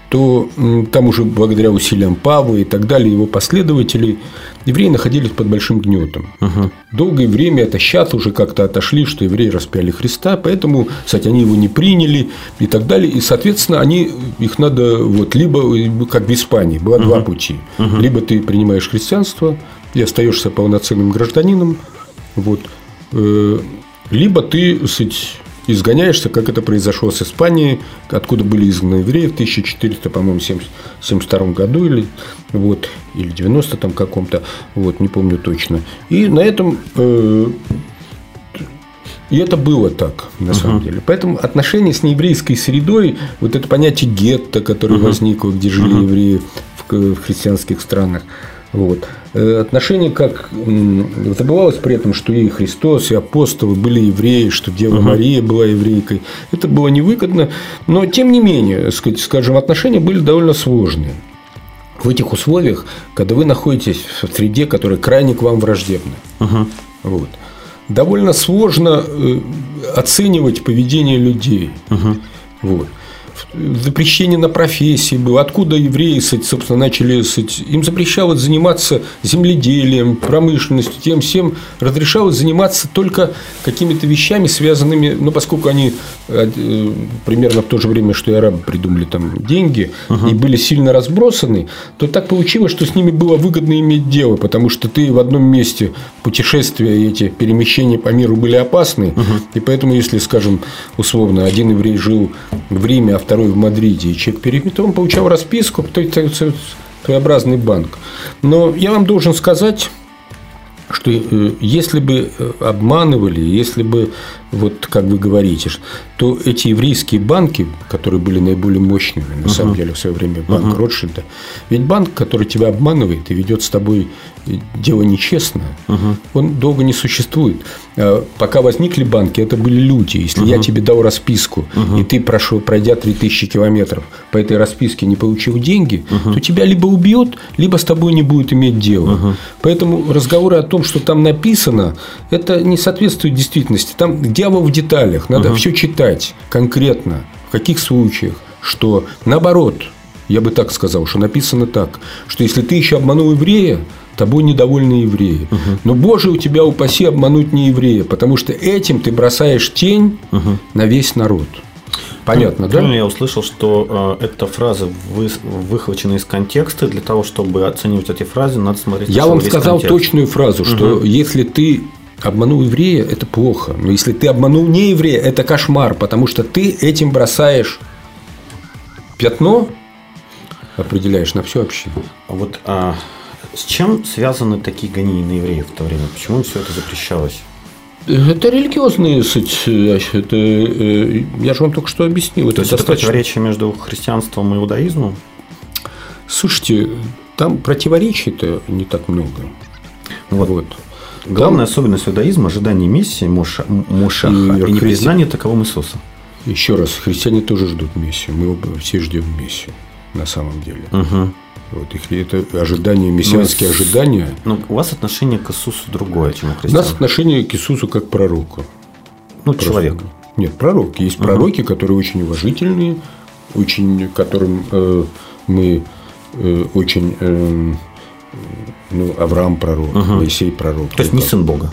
то там уже благодаря усилиям Павла и так далее, его последователей, евреи находились под большим гнетом. Угу. Долгое время это сейчас уже как-то отошли, что евреи распяли Христа, поэтому, кстати, они его не приняли и так далее. И, соответственно, они, их надо вот, либо, как в Испании, было угу. два пути. Угу. Либо ты принимаешь христианство и остаешься полноценным гражданином, вот, э, либо ты, сказать, изгоняешься, как это произошло с Испанией, откуда были изгнаны евреи в 1400, по-моему, 72 году или, вот, или 90 там каком-то, вот, не помню точно. И на этом э, и это было так, на самом uh-huh. деле. Поэтому отношения с нееврейской средой, вот это понятие гетто, которое uh-huh. возникло, где жили uh-huh. евреи в, в христианских странах, вот. Э, отношение как забывалось при этом, что и Христос, и апостолы были евреи, что Дева угу. Мария была еврейкой. Это было невыгодно, но тем не менее, скажем, отношения были довольно сложные. В этих условиях, когда вы находитесь в среде, которая крайне к вам враждебна, угу. вот, довольно сложно э, оценивать поведение людей. Угу. Вот запрещение на профессии было. Откуда евреи, собственно, начали... Им запрещалось заниматься земледелием, промышленностью, тем всем. Разрешалось заниматься только какими-то вещами, связанными... Ну, поскольку они э, примерно в то же время, что и арабы придумали там деньги, угу. и были сильно разбросаны, то так получилось, что с ними было выгодно иметь дело, потому что ты в одном месте путешествия эти, перемещения по миру были опасны, угу. и поэтому, если, скажем, условно, один еврей жил в Риме, а второй в Мадриде, и чек перевит, он получал расписку, то есть своеобразный банк. Но я вам должен сказать, что э, если бы э, обманывали, если бы, вот как вы говорите, то эти еврейские банки, которые были наиболее мощными, на uh-huh. самом деле, в свое время, банк uh-huh. Ротшильда, ведь банк, который тебя обманывает и ведет с тобой дело нечестное, угу. он долго не существует. А пока возникли банки, это были люди. Если угу. я тебе дал расписку, угу. и ты прошел, пройдя 3000 километров, по этой расписке не получил деньги, угу. то тебя либо убьет, либо с тобой не будет иметь дела. Угу. Поэтому разговоры о том, что там написано, это не соответствует действительности. Там дьявол в деталях. Надо угу. все читать конкретно, в каких случаях, что наоборот, я бы так сказал, что написано так, что если ты еще обманул еврея, тобой недовольны евреи. Угу. Но, Боже, у тебя упаси обмануть не еврея, потому что этим ты бросаешь тень угу. на весь народ. Понятно, да? Я услышал, что э, эта фраза вы, выхвачена из контекста. Для того, чтобы оценивать эти фразы, надо смотреть. Я вам сказал контекст. точную фразу, что угу. если ты обманул еврея, это плохо. Но если ты обманул не еврея, это кошмар, потому что ты этим бросаешь пятно определяешь на всю общину. Вот а, с чем связаны такие гонения на евреев в то время? Почему все это запрещалось? Это религиозные суть. Это, э, я же вам только что объяснил. То это есть достаточно... это противоречие между христианством и иудаизмом? Слушайте, там противоречий-то не так много. Вот. вот. Главная там... особенность иудаизма – ожидание мессии Моша, Мошаха и, и непризнание христи... таковым Иисуса. Еще раз, христиане тоже ждут мессию. Мы оба все ждем мессию на самом деле. Угу. Вот их это ожидание, мессианские но, ожидания. Но у вас отношение к Иисусу другое, чем у христиан. У нас отношение к Иисусу как к пророку. Ну, Просто. Нет, пророк. Есть угу. пророки, которые очень уважительные, очень, которым э, мы э, очень э, ну, Авраам пророк, угу. Моисей пророк. То есть не сын Бога.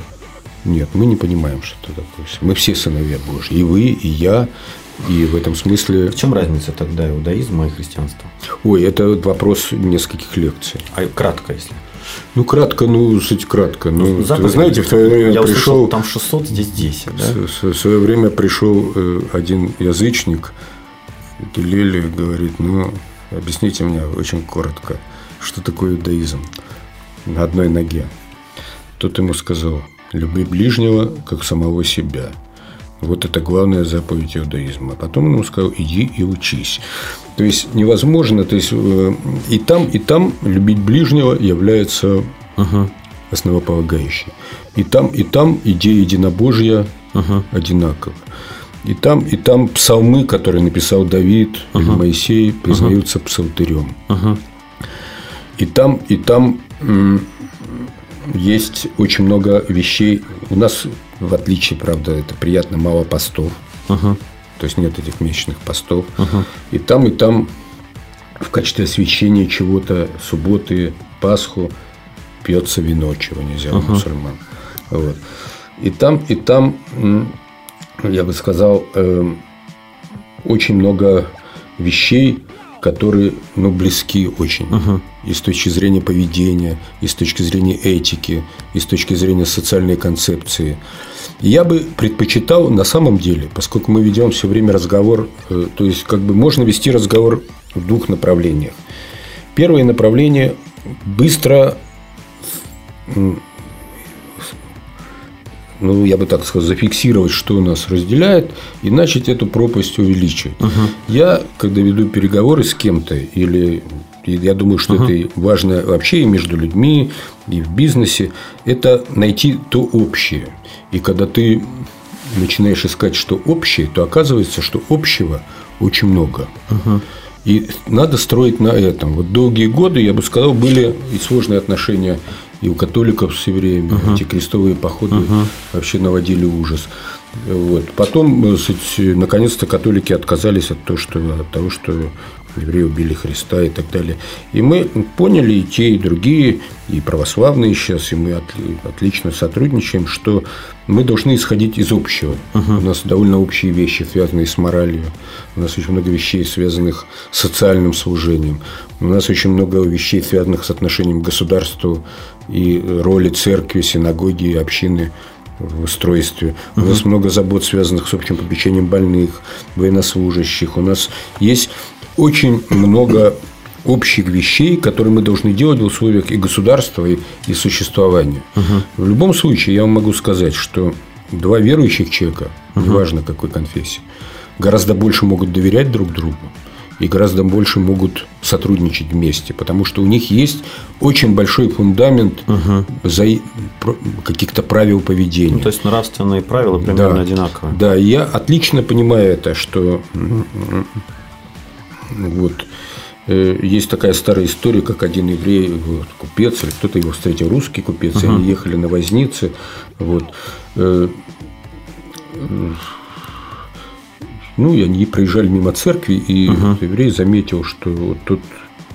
Нет, мы не понимаем, что это такое. Мы все сыновья Божьи. И вы, и я, и в этом смысле... В чем разница тогда иудаизма и христианства? Ой, это вопрос нескольких лекций. А кратко, если? Ну, кратко, ну, суть кратко. Ну, Запад, вы знаете, в свое время я пришел... там 600, здесь 10, да? В свое время пришел э, один язычник, Гилели, говорит, ну, объясните мне очень коротко, что такое иудаизм на одной ноге. Тот ему сказал, люби ближнего, как самого себя – вот это главная заповедь иудаизма. Потом он ему сказал, иди и учись. То есть невозможно, то есть э, и там, и там любить ближнего является uh основополагающей. И там, и там идея единобожья uh одинакова. И там, и там псалмы, которые написал Давид uh или Моисей, признаются uh псалтырем. uh И там, и там есть очень много вещей. У нас в отличие, правда, это приятно, мало постов. Uh-huh. То есть нет этих месячных постов. Uh-huh. И там, и там в качестве освящения чего-то, субботы, Пасху, пьется вино, чего нельзя uh-huh. у мусульман. Вот. И там, и там, я бы сказал, э, очень много вещей, которые ну, близки очень. Uh-huh. И с точки зрения поведения, и с точки зрения этики, и с точки зрения социальной концепции. Я бы предпочитал на самом деле, поскольку мы ведем все время разговор, э, то есть как бы можно вести разговор в двух направлениях. Первое направление быстро ну, я бы так сказал, зафиксировать, что у нас разделяет, и начать эту пропасть увеличивать. Uh-huh. Я, когда веду переговоры с кем-то, или я думаю, что uh-huh. это важно вообще и между людьми, и в бизнесе, это найти то общее. И когда ты начинаешь искать, что общее, то оказывается, что общего очень много. Uh-huh. И надо строить на этом. Вот долгие годы, я бы сказал, были и сложные отношения и у католиков с евреями. Uh-huh. Эти крестовые походы uh-huh. вообще наводили ужас. Вот. Потом, кстати, наконец-то католики отказались от того, что, от того, что евреи убили Христа и так далее. И мы поняли и те, и другие, и православные сейчас, и мы отлично сотрудничаем, что мы должны исходить из общего. Uh-huh. У нас довольно общие вещи, связанные с моралью. У нас очень много вещей, связанных с социальным служением. У нас очень много вещей, связанных с отношением к государству и роли церкви, синагоги и общины в устройстве. У нас много забот, связанных с общим попечением больных, военнослужащих. У нас есть очень много общих вещей, которые мы должны делать в условиях и государства, и, и существования. Угу. В любом случае, я вам могу сказать, что два верующих человека, угу. неважно какой конфессии, гораздо больше могут доверять друг другу и гораздо больше могут сотрудничать вместе, потому что у них есть очень большой фундамент угу. за каких-то правил поведения. Ну, то есть нравственные правила примерно да, одинаковые. Да, я отлично понимаю это, что вот. Э, есть такая старая история, как один еврей, вот, купец, или кто-то его встретил, русский купец, uh-huh. и они ехали на вознице. Вот. Э, ну, и они проезжали мимо церкви, и uh-huh. еврей заметил, что вот тут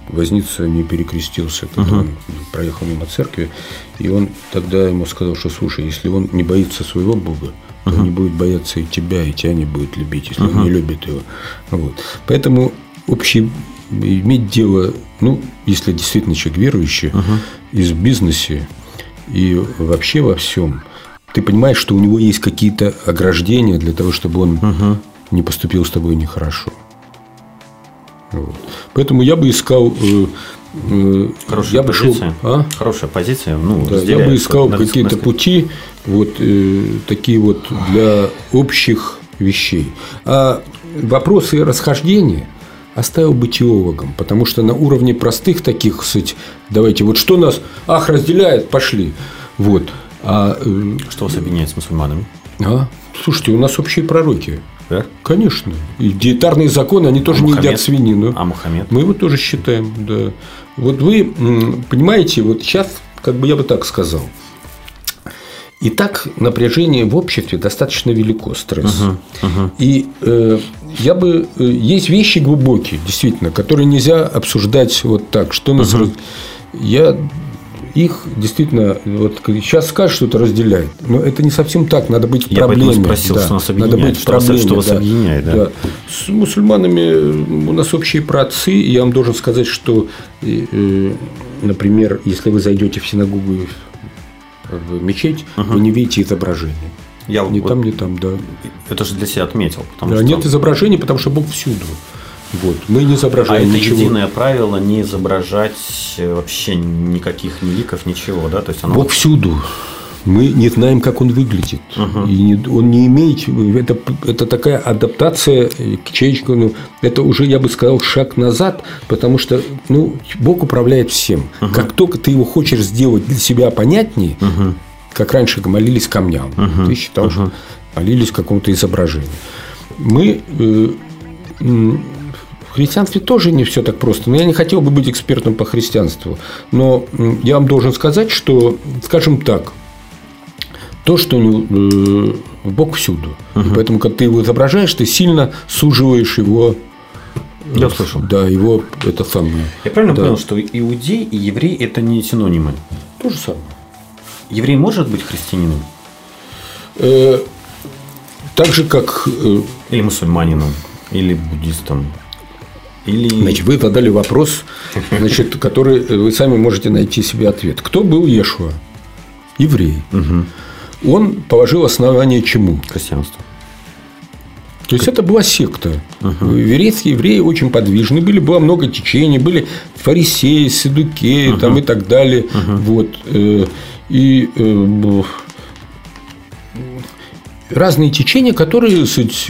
возница не перекрестился, когда uh-huh. он проехал мимо церкви, и он тогда ему сказал, что слушай, если он не боится своего Бога, uh-huh. он не будет бояться и тебя, и тебя не будет любить, если uh-huh. он не любит его. Вот. Поэтому общий иметь дело, ну, если действительно человек верующий, uh-huh. из бизнесе и вообще во всем, ты понимаешь, что у него есть какие-то ограждения для того, чтобы он uh-huh. не поступил с тобой нехорошо. Вот. Поэтому я бы искал э, э, Хорошая я позиция. Бы шел, а? Хорошая позиция. Ну, да, я бы искал какие-то пути, вот э, такие вот для общих вещей. А вопросы расхождения оставил бы теологом, потому что на уровне простых таких, кстати, давайте, вот что нас, ах, разделяет, пошли. Вот. А, э, что вас объединяет с мусульманами? А? Слушайте, у нас общие пророки. Да? Конечно. И диетарные законы, они тоже а не едят свинину. А Мухаммед? Мы его тоже считаем, да. Вот вы понимаете, вот сейчас, как бы я бы так сказал, и так напряжение в обществе достаточно велико, стресс. Uh-huh, uh-huh. И э, я бы э, есть вещи глубокие, действительно, которые нельзя обсуждать вот так, что нас uh-huh. я их действительно, вот сейчас скажешь, что это разделяет, но это не совсем так, надо быть в проблеме. Я спросил, да, что нас объединяет. Надо быть в проблеме, что вас да, объединяет, да. да. С мусульманами у нас общие праотцы, и я вам должен сказать, что, э, например, если вы зайдете в синагогу в мечеть, угу. вы не видите изображения. Я ни вот, там, ни там, да. Это же для себя отметил. Потому да, что... нет изображений, потому что Бог всюду. Вот. Мы не изображаем а ничего. это единое правило не изображать э, вообще никаких ни ликов, ничего, да? То есть оно... Бог всюду. Мы не знаем, как он выглядит. Угу. И не, он не имеет. Это, это такая адаптация к человечеству. Ну, это уже, я бы сказал, шаг назад, потому что ну, Бог управляет всем. Угу. Как только ты его хочешь сделать для себя понятнее, угу. как раньше молились камням, угу. ты считал, угу. что молились какому-то изображению. Мы э, в христианстве тоже не все так просто. Но я не хотел бы быть экспертом по христианству. Но я вам должен сказать, что, скажем так, то, что э, Бог всюду. Угу. И поэтому, когда ты его изображаешь, ты сильно суживаешь его я слышал. Да, его это самое. Я правильно да. понял, что иудей и еврей это не синонимы? То же самое. Еврей может быть христианином? Э, так же, как... Э, или мусульманином, или буддистом. Или... Значит, вы задали вопрос, значит, который вы сами можете найти себе ответ. Кто был Ешуа? Еврей. Угу. Он положил основание чему? Христианству. То есть это была секта. Угу. Еврейские евреи очень подвижны были, было много течений, были фарисеи, седукеи угу. там, и так далее. Угу. Вот. Э, и э, разные течения, которые,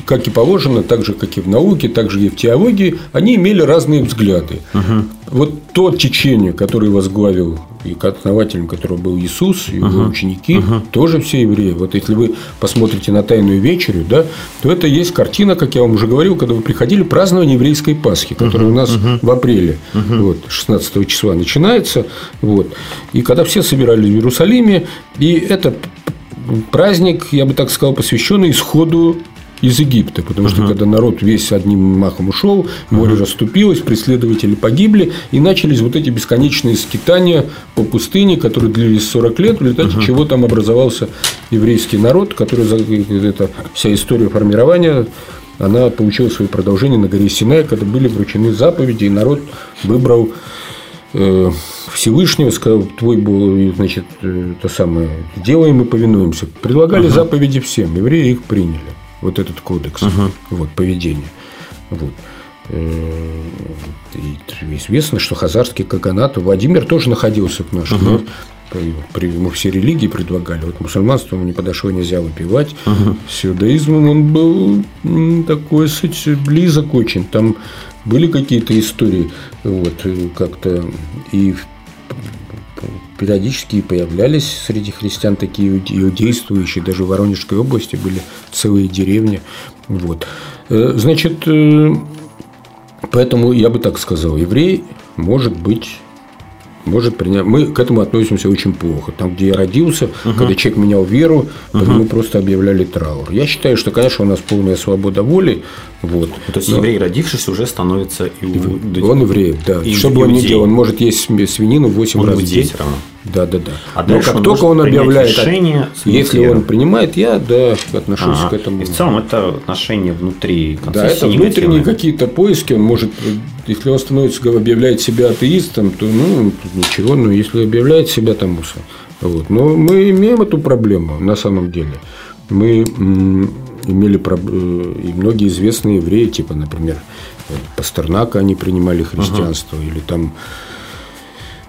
как и положено, так же, как и в науке, так же и в теологии, они имели разные взгляды. Угу. Вот то течение, которое возглавил и основателем которого был Иисус, и его uh ученики, uh тоже все евреи. Вот если вы посмотрите на Тайную вечерю, да, то это есть картина, как я вам уже говорил, когда вы приходили, празднование еврейской Пасхи, которая uh у нас uh в апреле, uh вот, 16 числа начинается. Вот, и когда все собирались в Иерусалиме, и это праздник, я бы так сказал, посвященный исходу из Египта, потому что uh-huh. когда народ весь одним махом ушел, море uh-huh. расступилось, преследователи погибли, и начались вот эти бесконечные скитания по пустыне, которые длились 40 лет, в результате uh-huh. чего там образовался еврейский народ, который это вся история формирования она получила свое продолжение на горе Синай, когда были вручены заповеди, и народ выбрал Э, Всевышнего, сказал, твой был, значит, э, то самое, делаем и повинуемся. Предлагали uh-huh. заповеди всем, евреи их приняли, вот этот кодекс, uh-huh. вот, поведения. Вот. Э, и известно, что хазарский каганат, Владимир тоже находился в нашем, uh-huh. При, ему все религии предлагали. Вот мусульманству ему не подошло, нельзя выпивать. Uh-huh. С иудаизмом он был такой, кстати, близок очень. Там были какие-то истории, вот, э, как-то и периодически появлялись среди христиан такие иудействующие, даже в Воронежской области были целые деревни. Вот. Э, значит, э, поэтому я бы так сказал, еврей может быть может принять. Мы к этому относимся очень плохо. Там, где я родился, угу. когда человек менял веру, угу. мы просто объявляли траур. Я считаю, что, конечно, у нас полная свобода воли. Вот. То есть Но... еврей, родившись, уже становится иудеем. Он еврей, да. И Что бы он ни делал, он может есть свинину 8 он раз в день. равно. Да, да, да. А Но как он только он объявляет, решение если веру. он принимает, я да отношусь ага. к этому. И в целом это отношения внутри Да, это внутренние какие-то поиски. Он может, если он становится, объявляет себя атеистом, то ну ничего, но если объявляет себя там вот. Но мы имеем эту проблему на самом деле. Мы имели э, и многие известные евреи, типа, например, Пастернака они принимали христианство, uh-huh. или там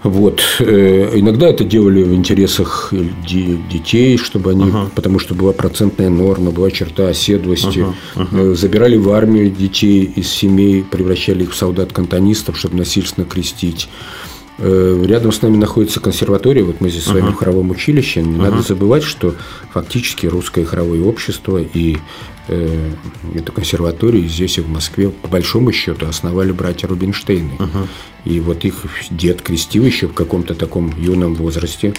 вот. Э, иногда это делали в интересах детей, чтобы они, uh-huh. потому что была процентная норма, была черта оседлости. Uh-huh. Uh-huh. Забирали в армию детей из семей, превращали их в солдат-кантонистов, чтобы насильственно крестить. Э, рядом с нами находится консерватория, вот мы здесь с вами uh-huh. в хоровом училище. Не uh-huh. надо забывать, что фактически русское хоровое общество и э, эту консерваторию здесь и в Москве по большому счету основали братья Рубинштейны. Uh-huh. И вот их дед крестил еще в каком-то таком юном возрасте,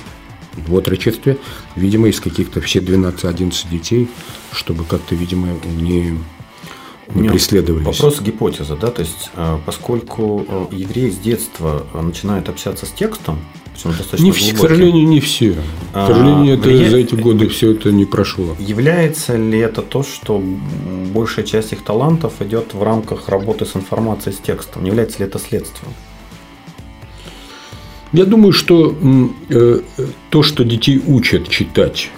в отрочестве, видимо, из каких-то все 12-11 детей, чтобы как-то, видимо, не не преследовались. Вопрос гипотеза, да, то есть э, поскольку э, евреи с детства начинают общаться с текстом, не все, к сожалению, не все. К сожалению, а, это, влия... за эти годы все это не прошло. Является ли это то, что большая часть их талантов идет в рамках работы с информацией, с текстом? Не является ли это следствием? Я думаю, что э, то, что детей учат читать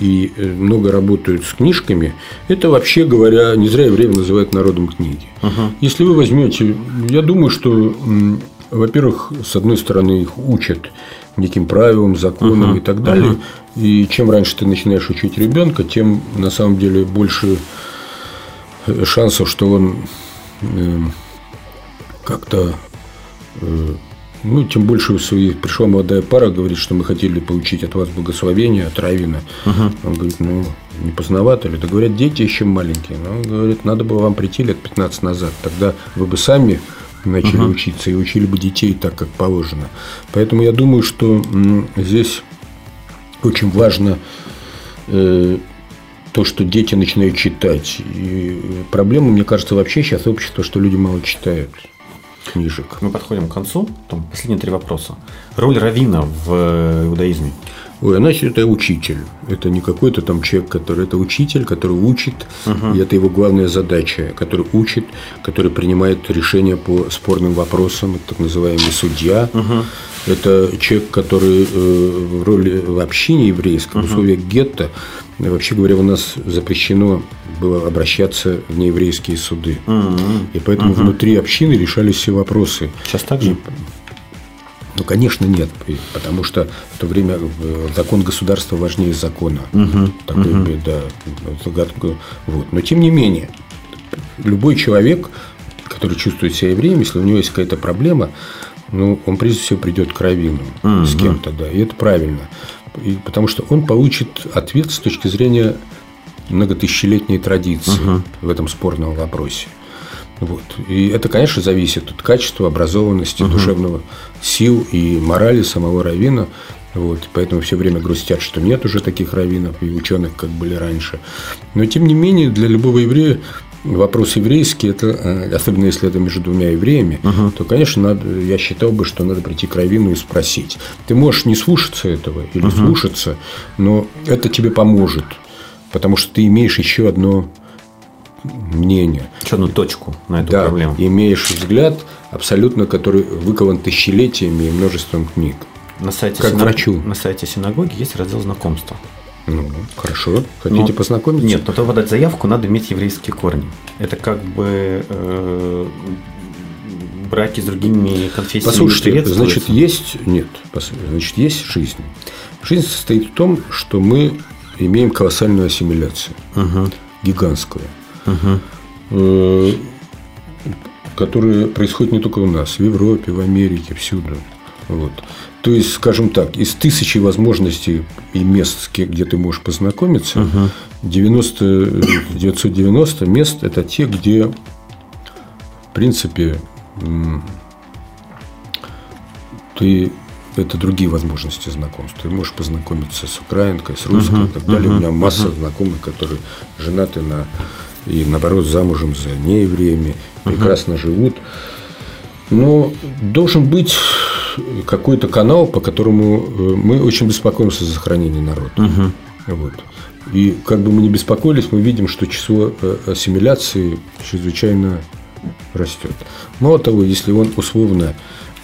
и э, много работают с книжками, это вообще говоря, не зря время называют народом книги. Uh-huh. Если вы возьмете, я думаю, что, во-первых, с одной стороны, их учат неким правилам, законам uh-huh. и так далее. Uh-huh. И чем раньше ты начинаешь учить ребенка, тем на самом деле больше э, шансов, что он э, как-то ну, тем больше пришла молодая пара, говорит, что мы хотели получить от вас благословение от Равина. Угу. Он говорит, ну, не поздновато ли? Да говорят, дети еще маленькие. Но он говорит, надо было вам прийти лет 15 назад. Тогда вы бы сами начали угу. учиться и учили бы детей так, как положено. Поэтому я думаю, что здесь очень важно э, то, что дети начинают читать. И проблема, мне кажется, вообще сейчас общество, что люди мало читают книжек. Мы подходим к концу. Там последние три вопроса. Роль равина в э, иудаизме. Ой, значит, это учитель. Это не какой-то там человек, который... Это учитель, который учит, угу. и это его главная задача, который учит, который принимает решения по спорным вопросам, так называемый судья. Угу. Это человек, который э, в роли в общине еврейской, угу. в условиях гетто, вообще говоря, у нас запрещено было обращаться в нееврейские суды. Угу. И поэтому угу. внутри общины решались все вопросы. Сейчас так же? И, ну, конечно, нет, потому что в то время э, закон государства важнее закона. Угу, Такой, угу. да, вот. Но тем не менее, любой человек, который чувствует себя евреем, если у него есть какая-то проблема, ну, он прежде всего придет к раввину угу. с кем-то, да, и это правильно. И, потому что он получит ответ с точки зрения многотысячелетней традиции угу. в этом спорном вопросе. Вот. И это, конечно, зависит от качества, образованности, угу. душевного сил и морали самого равина. Вот, поэтому все время грустят, что нет уже таких раввинов и ученых, как были раньше. Но тем не менее, для любого еврея вопрос еврейский, это, э, особенно если это между двумя евреями, uh то, конечно, надо, я считал бы, что надо прийти к раввину и спросить. Ты можешь не слушаться этого или uh слушаться, но это тебе поможет, потому что ты имеешь еще одно мнение. Еще одну точку на эту да, проблему. имеешь взгляд, абсолютно, который выкован тысячелетиями и множеством книг. На сайте, как синаг... врачу. на сайте синагоги есть раздел знакомства. Ну, хорошо. Хотите но, познакомиться? Нет, но чтобы подать заявку, надо иметь еврейские корни. Это как бы э, браки с другими конфессиями. Послушайте, значит, есть. Нет, значит, есть жизнь. Жизнь состоит в том, что мы имеем колоссальную ассимиляцию. Угу. Гигантскую угу. которые происходят не только у нас, в Европе, в Америке, всюду. Вот. То есть, скажем так, из тысячи возможностей и мест, где ты можешь познакомиться, угу. 90, 990 мест – это те, где, в принципе, ты это другие возможности знакомств. Ты можешь познакомиться с украинкой, с русской uh-huh, и так далее. Uh-huh, У меня масса uh-huh. знакомых, которые женаты на и наоборот замужем за неевреями, прекрасно угу. живут. Но должен быть какой-то канал, по которому э, мы очень беспокоимся за сохранение народа. Угу. Вот. И как бы мы ни беспокоились, мы видим, что число э, ассимиляции чрезвычайно растет. Мало того, если он условно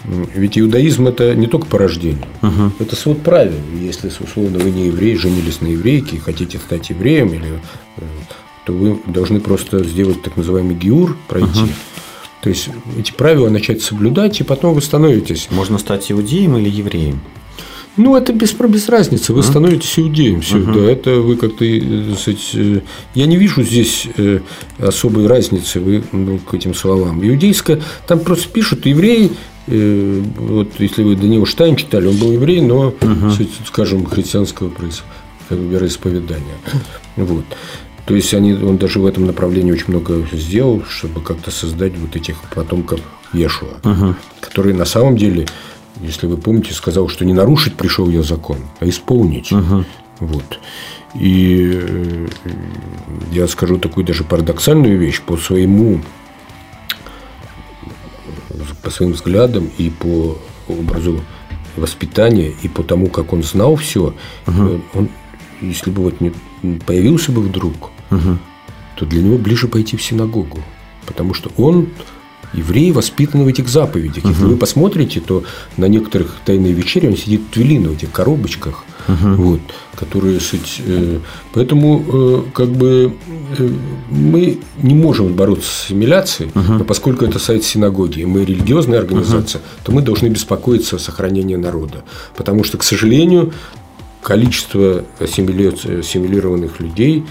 ведь иудаизм это не только по рождению, угу. это свод правил. Если условно вы не еврей, женились на еврейке и хотите стать евреем или э, то вы должны просто сделать так называемый гиур, пройти. Uh-huh. То есть эти правила начать соблюдать, и потом вы становитесь. Можно стать иудеем или евреем? Ну, это без, без разницы. Вы становитесь иудеем. Все, uh-huh. да, это вы как-то, э, э, я не вижу здесь э, особой разницы вы, ну, к этим словам. Иудейское, там просто пишут евреи, вот если вы Даниил Штайн читали, он был еврей, но, uh-huh. скажем, христианского вероисповедания. Вот. То есть они, он даже в этом направлении очень много сделал, чтобы как-то создать вот этих потомков Ешуа, uh-huh. которые на самом деле если вы помните, сказал, что не нарушить пришел я закон, а исполнить. Угу. Вот. И э, я скажу такую даже парадоксальную вещь по своему по своим взглядам и по образу воспитания и по тому, как он знал все, угу. он, если бы вот не появился бы вдруг, угу. то для него ближе пойти в синагогу, потому что он евреи воспитаны в этих заповедях. Угу. Если вы посмотрите, то на некоторых тайной вечере он сидит в твилина в этих коробочках, угу. вот, которые суть. Э, поэтому э, как бы э, мы не можем бороться с ассимиляцией, угу. но поскольку это сайт синагоги, и мы религиозная организация, угу. то мы должны беспокоиться о сохранении народа, потому что, к сожалению, количество ассимилированных людей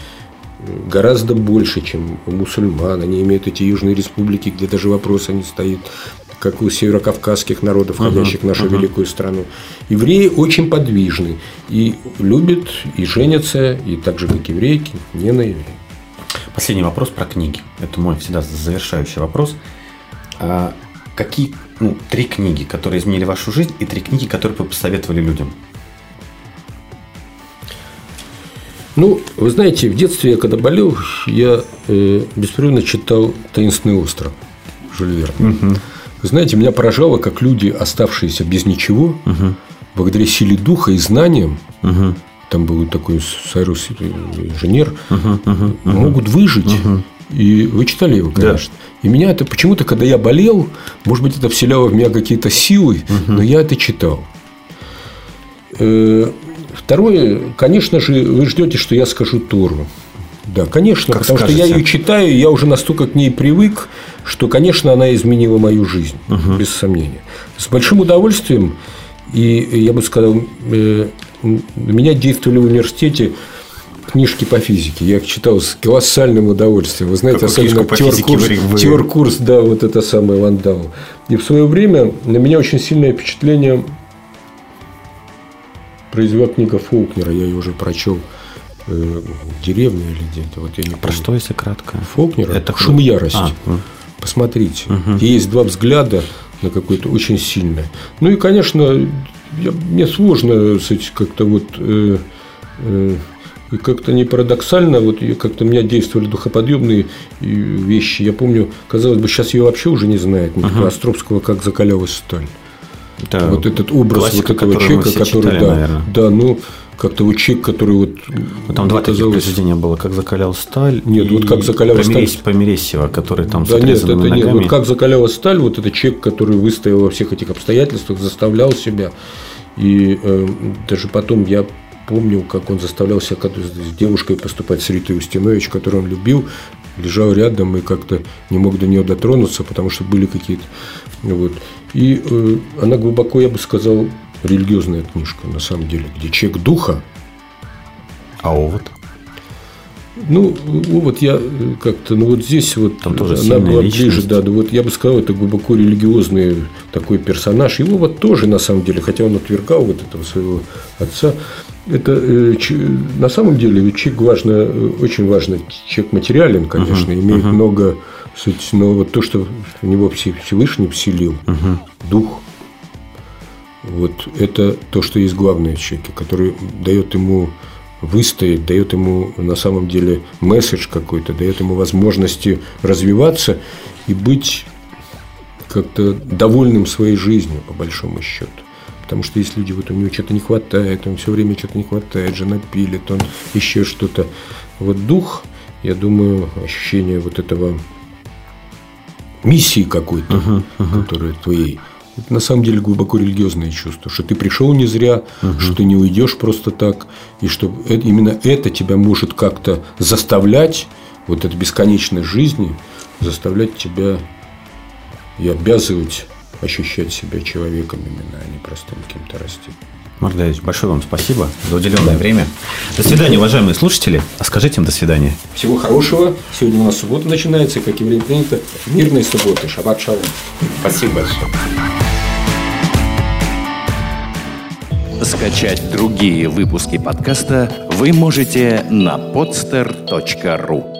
гораздо больше, чем мусульман. Они имеют эти южные республики, где даже вопроса не стоит, как у северокавказских народов, входящих uh-huh, в нашу uh-huh. великую страну. Евреи очень подвижны и любят, и женятся, и так же, как еврейки, не на евреи. Последний вопрос про книги. Это мой всегда завершающий вопрос. А какие ну, три книги, которые изменили вашу жизнь, и три книги, которые вы посоветовали людям? Ну, вы знаете, в детстве я когда болел, я э, беспрерывно читал «Таинственный остров» Жюль Верна. Угу. Вы знаете, меня поражало, как люди, оставшиеся без ничего, угу. благодаря силе духа и знаниям, угу. там был такой Сайрус инженер, угу, угу, могут выжить. Угу. И вы читали его, конечно. Да. И меня это почему-то, когда я болел, может быть, это вселяло в меня какие-то силы, угу. но я это читал. Второе, конечно же, вы ждете, что я скажу Тору. Да, конечно, как потому скажете. что я ее читаю, я уже настолько к ней привык, что, конечно, она изменила мою жизнь, угу. без сомнения. С большим удовольствием, и я бы сказал, э, меня действовали в университете книжки по физике. Я их читал с колоссальным удовольствием. Вы знаете, Какую особенно теоркурс, теоркурс, да, вот это самое Вандау. И в свое время на меня очень сильное впечатление произвела книга Фолкнера, я ее уже прочел э, деревня или где-то. Вот я не Про что, если кратко? Фолкнера. Это шум ярости. А, ну. Посмотрите. Угу. Есть два взгляда на какое-то очень сильное. Ну и, конечно, я, мне сложно как-то вот э, э, как-то не парадоксально, вот как-то меня действовали духоподъемные вещи. Я помню, казалось бы, сейчас ее вообще уже не знает никто. Uh-huh. Островского как закалялась сталь. Да, вот этот образ вот этого человека, который, читали, да, наверное. да, ну, как-то вот человек, который вот... Ну, там два таких произведения было, как закалял сталь. Нет, вот как закалял сталь. Помересьева, который там да, нет, это ногами. нет, вот как закаляла сталь, вот это человек, который выстоял во всех этих обстоятельствах, заставлял себя. И э, даже потом я помню, как он заставлял себя с девушкой поступать с Ритой Устинович, которую он любил, лежал рядом и как-то не мог до нее дотронуться, потому что были какие-то... Вот. И э, она глубоко, я бы сказал, религиозная книжка, на самом деле, где человек духа. А овод? Ну, вот я э, как-то, ну вот здесь вот Там тоже она была личность. ближе, да, ну вот я бы сказал, это глубоко религиозный такой персонаж. Его вот тоже на самом деле, хотя он отвергал вот этого своего отца, это э, на самом деле человек важно, э, очень важно, человек материален, конечно, uh-huh, имеет uh-huh. много суть, но вот то, что в него Всевышний вселил, uh-huh. дух, вот это то, что есть главное в человеке, который дает ему выстоять, дает ему на самом деле месседж какой-то, дает ему возможности развиваться и быть как-то довольным своей жизнью, по большому счету. Потому что если люди, вот у него что-то не хватает, он все время что-то не хватает, жена пилит, он еще что-то. Вот дух, я думаю, ощущение вот этого миссии какой-то, uh-huh, uh-huh. которая твоей, это на самом деле глубоко религиозное чувство, что ты пришел не зря, угу. что ты не уйдешь просто так, и что именно это тебя может как-то заставлять, вот эта бесконечность жизни, заставлять тебя и обязывать ощущать себя человеком именно, а не простым каким-то растением. Марк Давидович, большое вам спасибо за уделенное время. До свидания, уважаемые слушатели. А скажите им до свидания. Всего хорошего. Сегодня у нас суббота начинается, как и время принято. Мирной субботы. Шаббат шалом. Спасибо большое. Скачать другие выпуски подкаста вы можете на podster.ru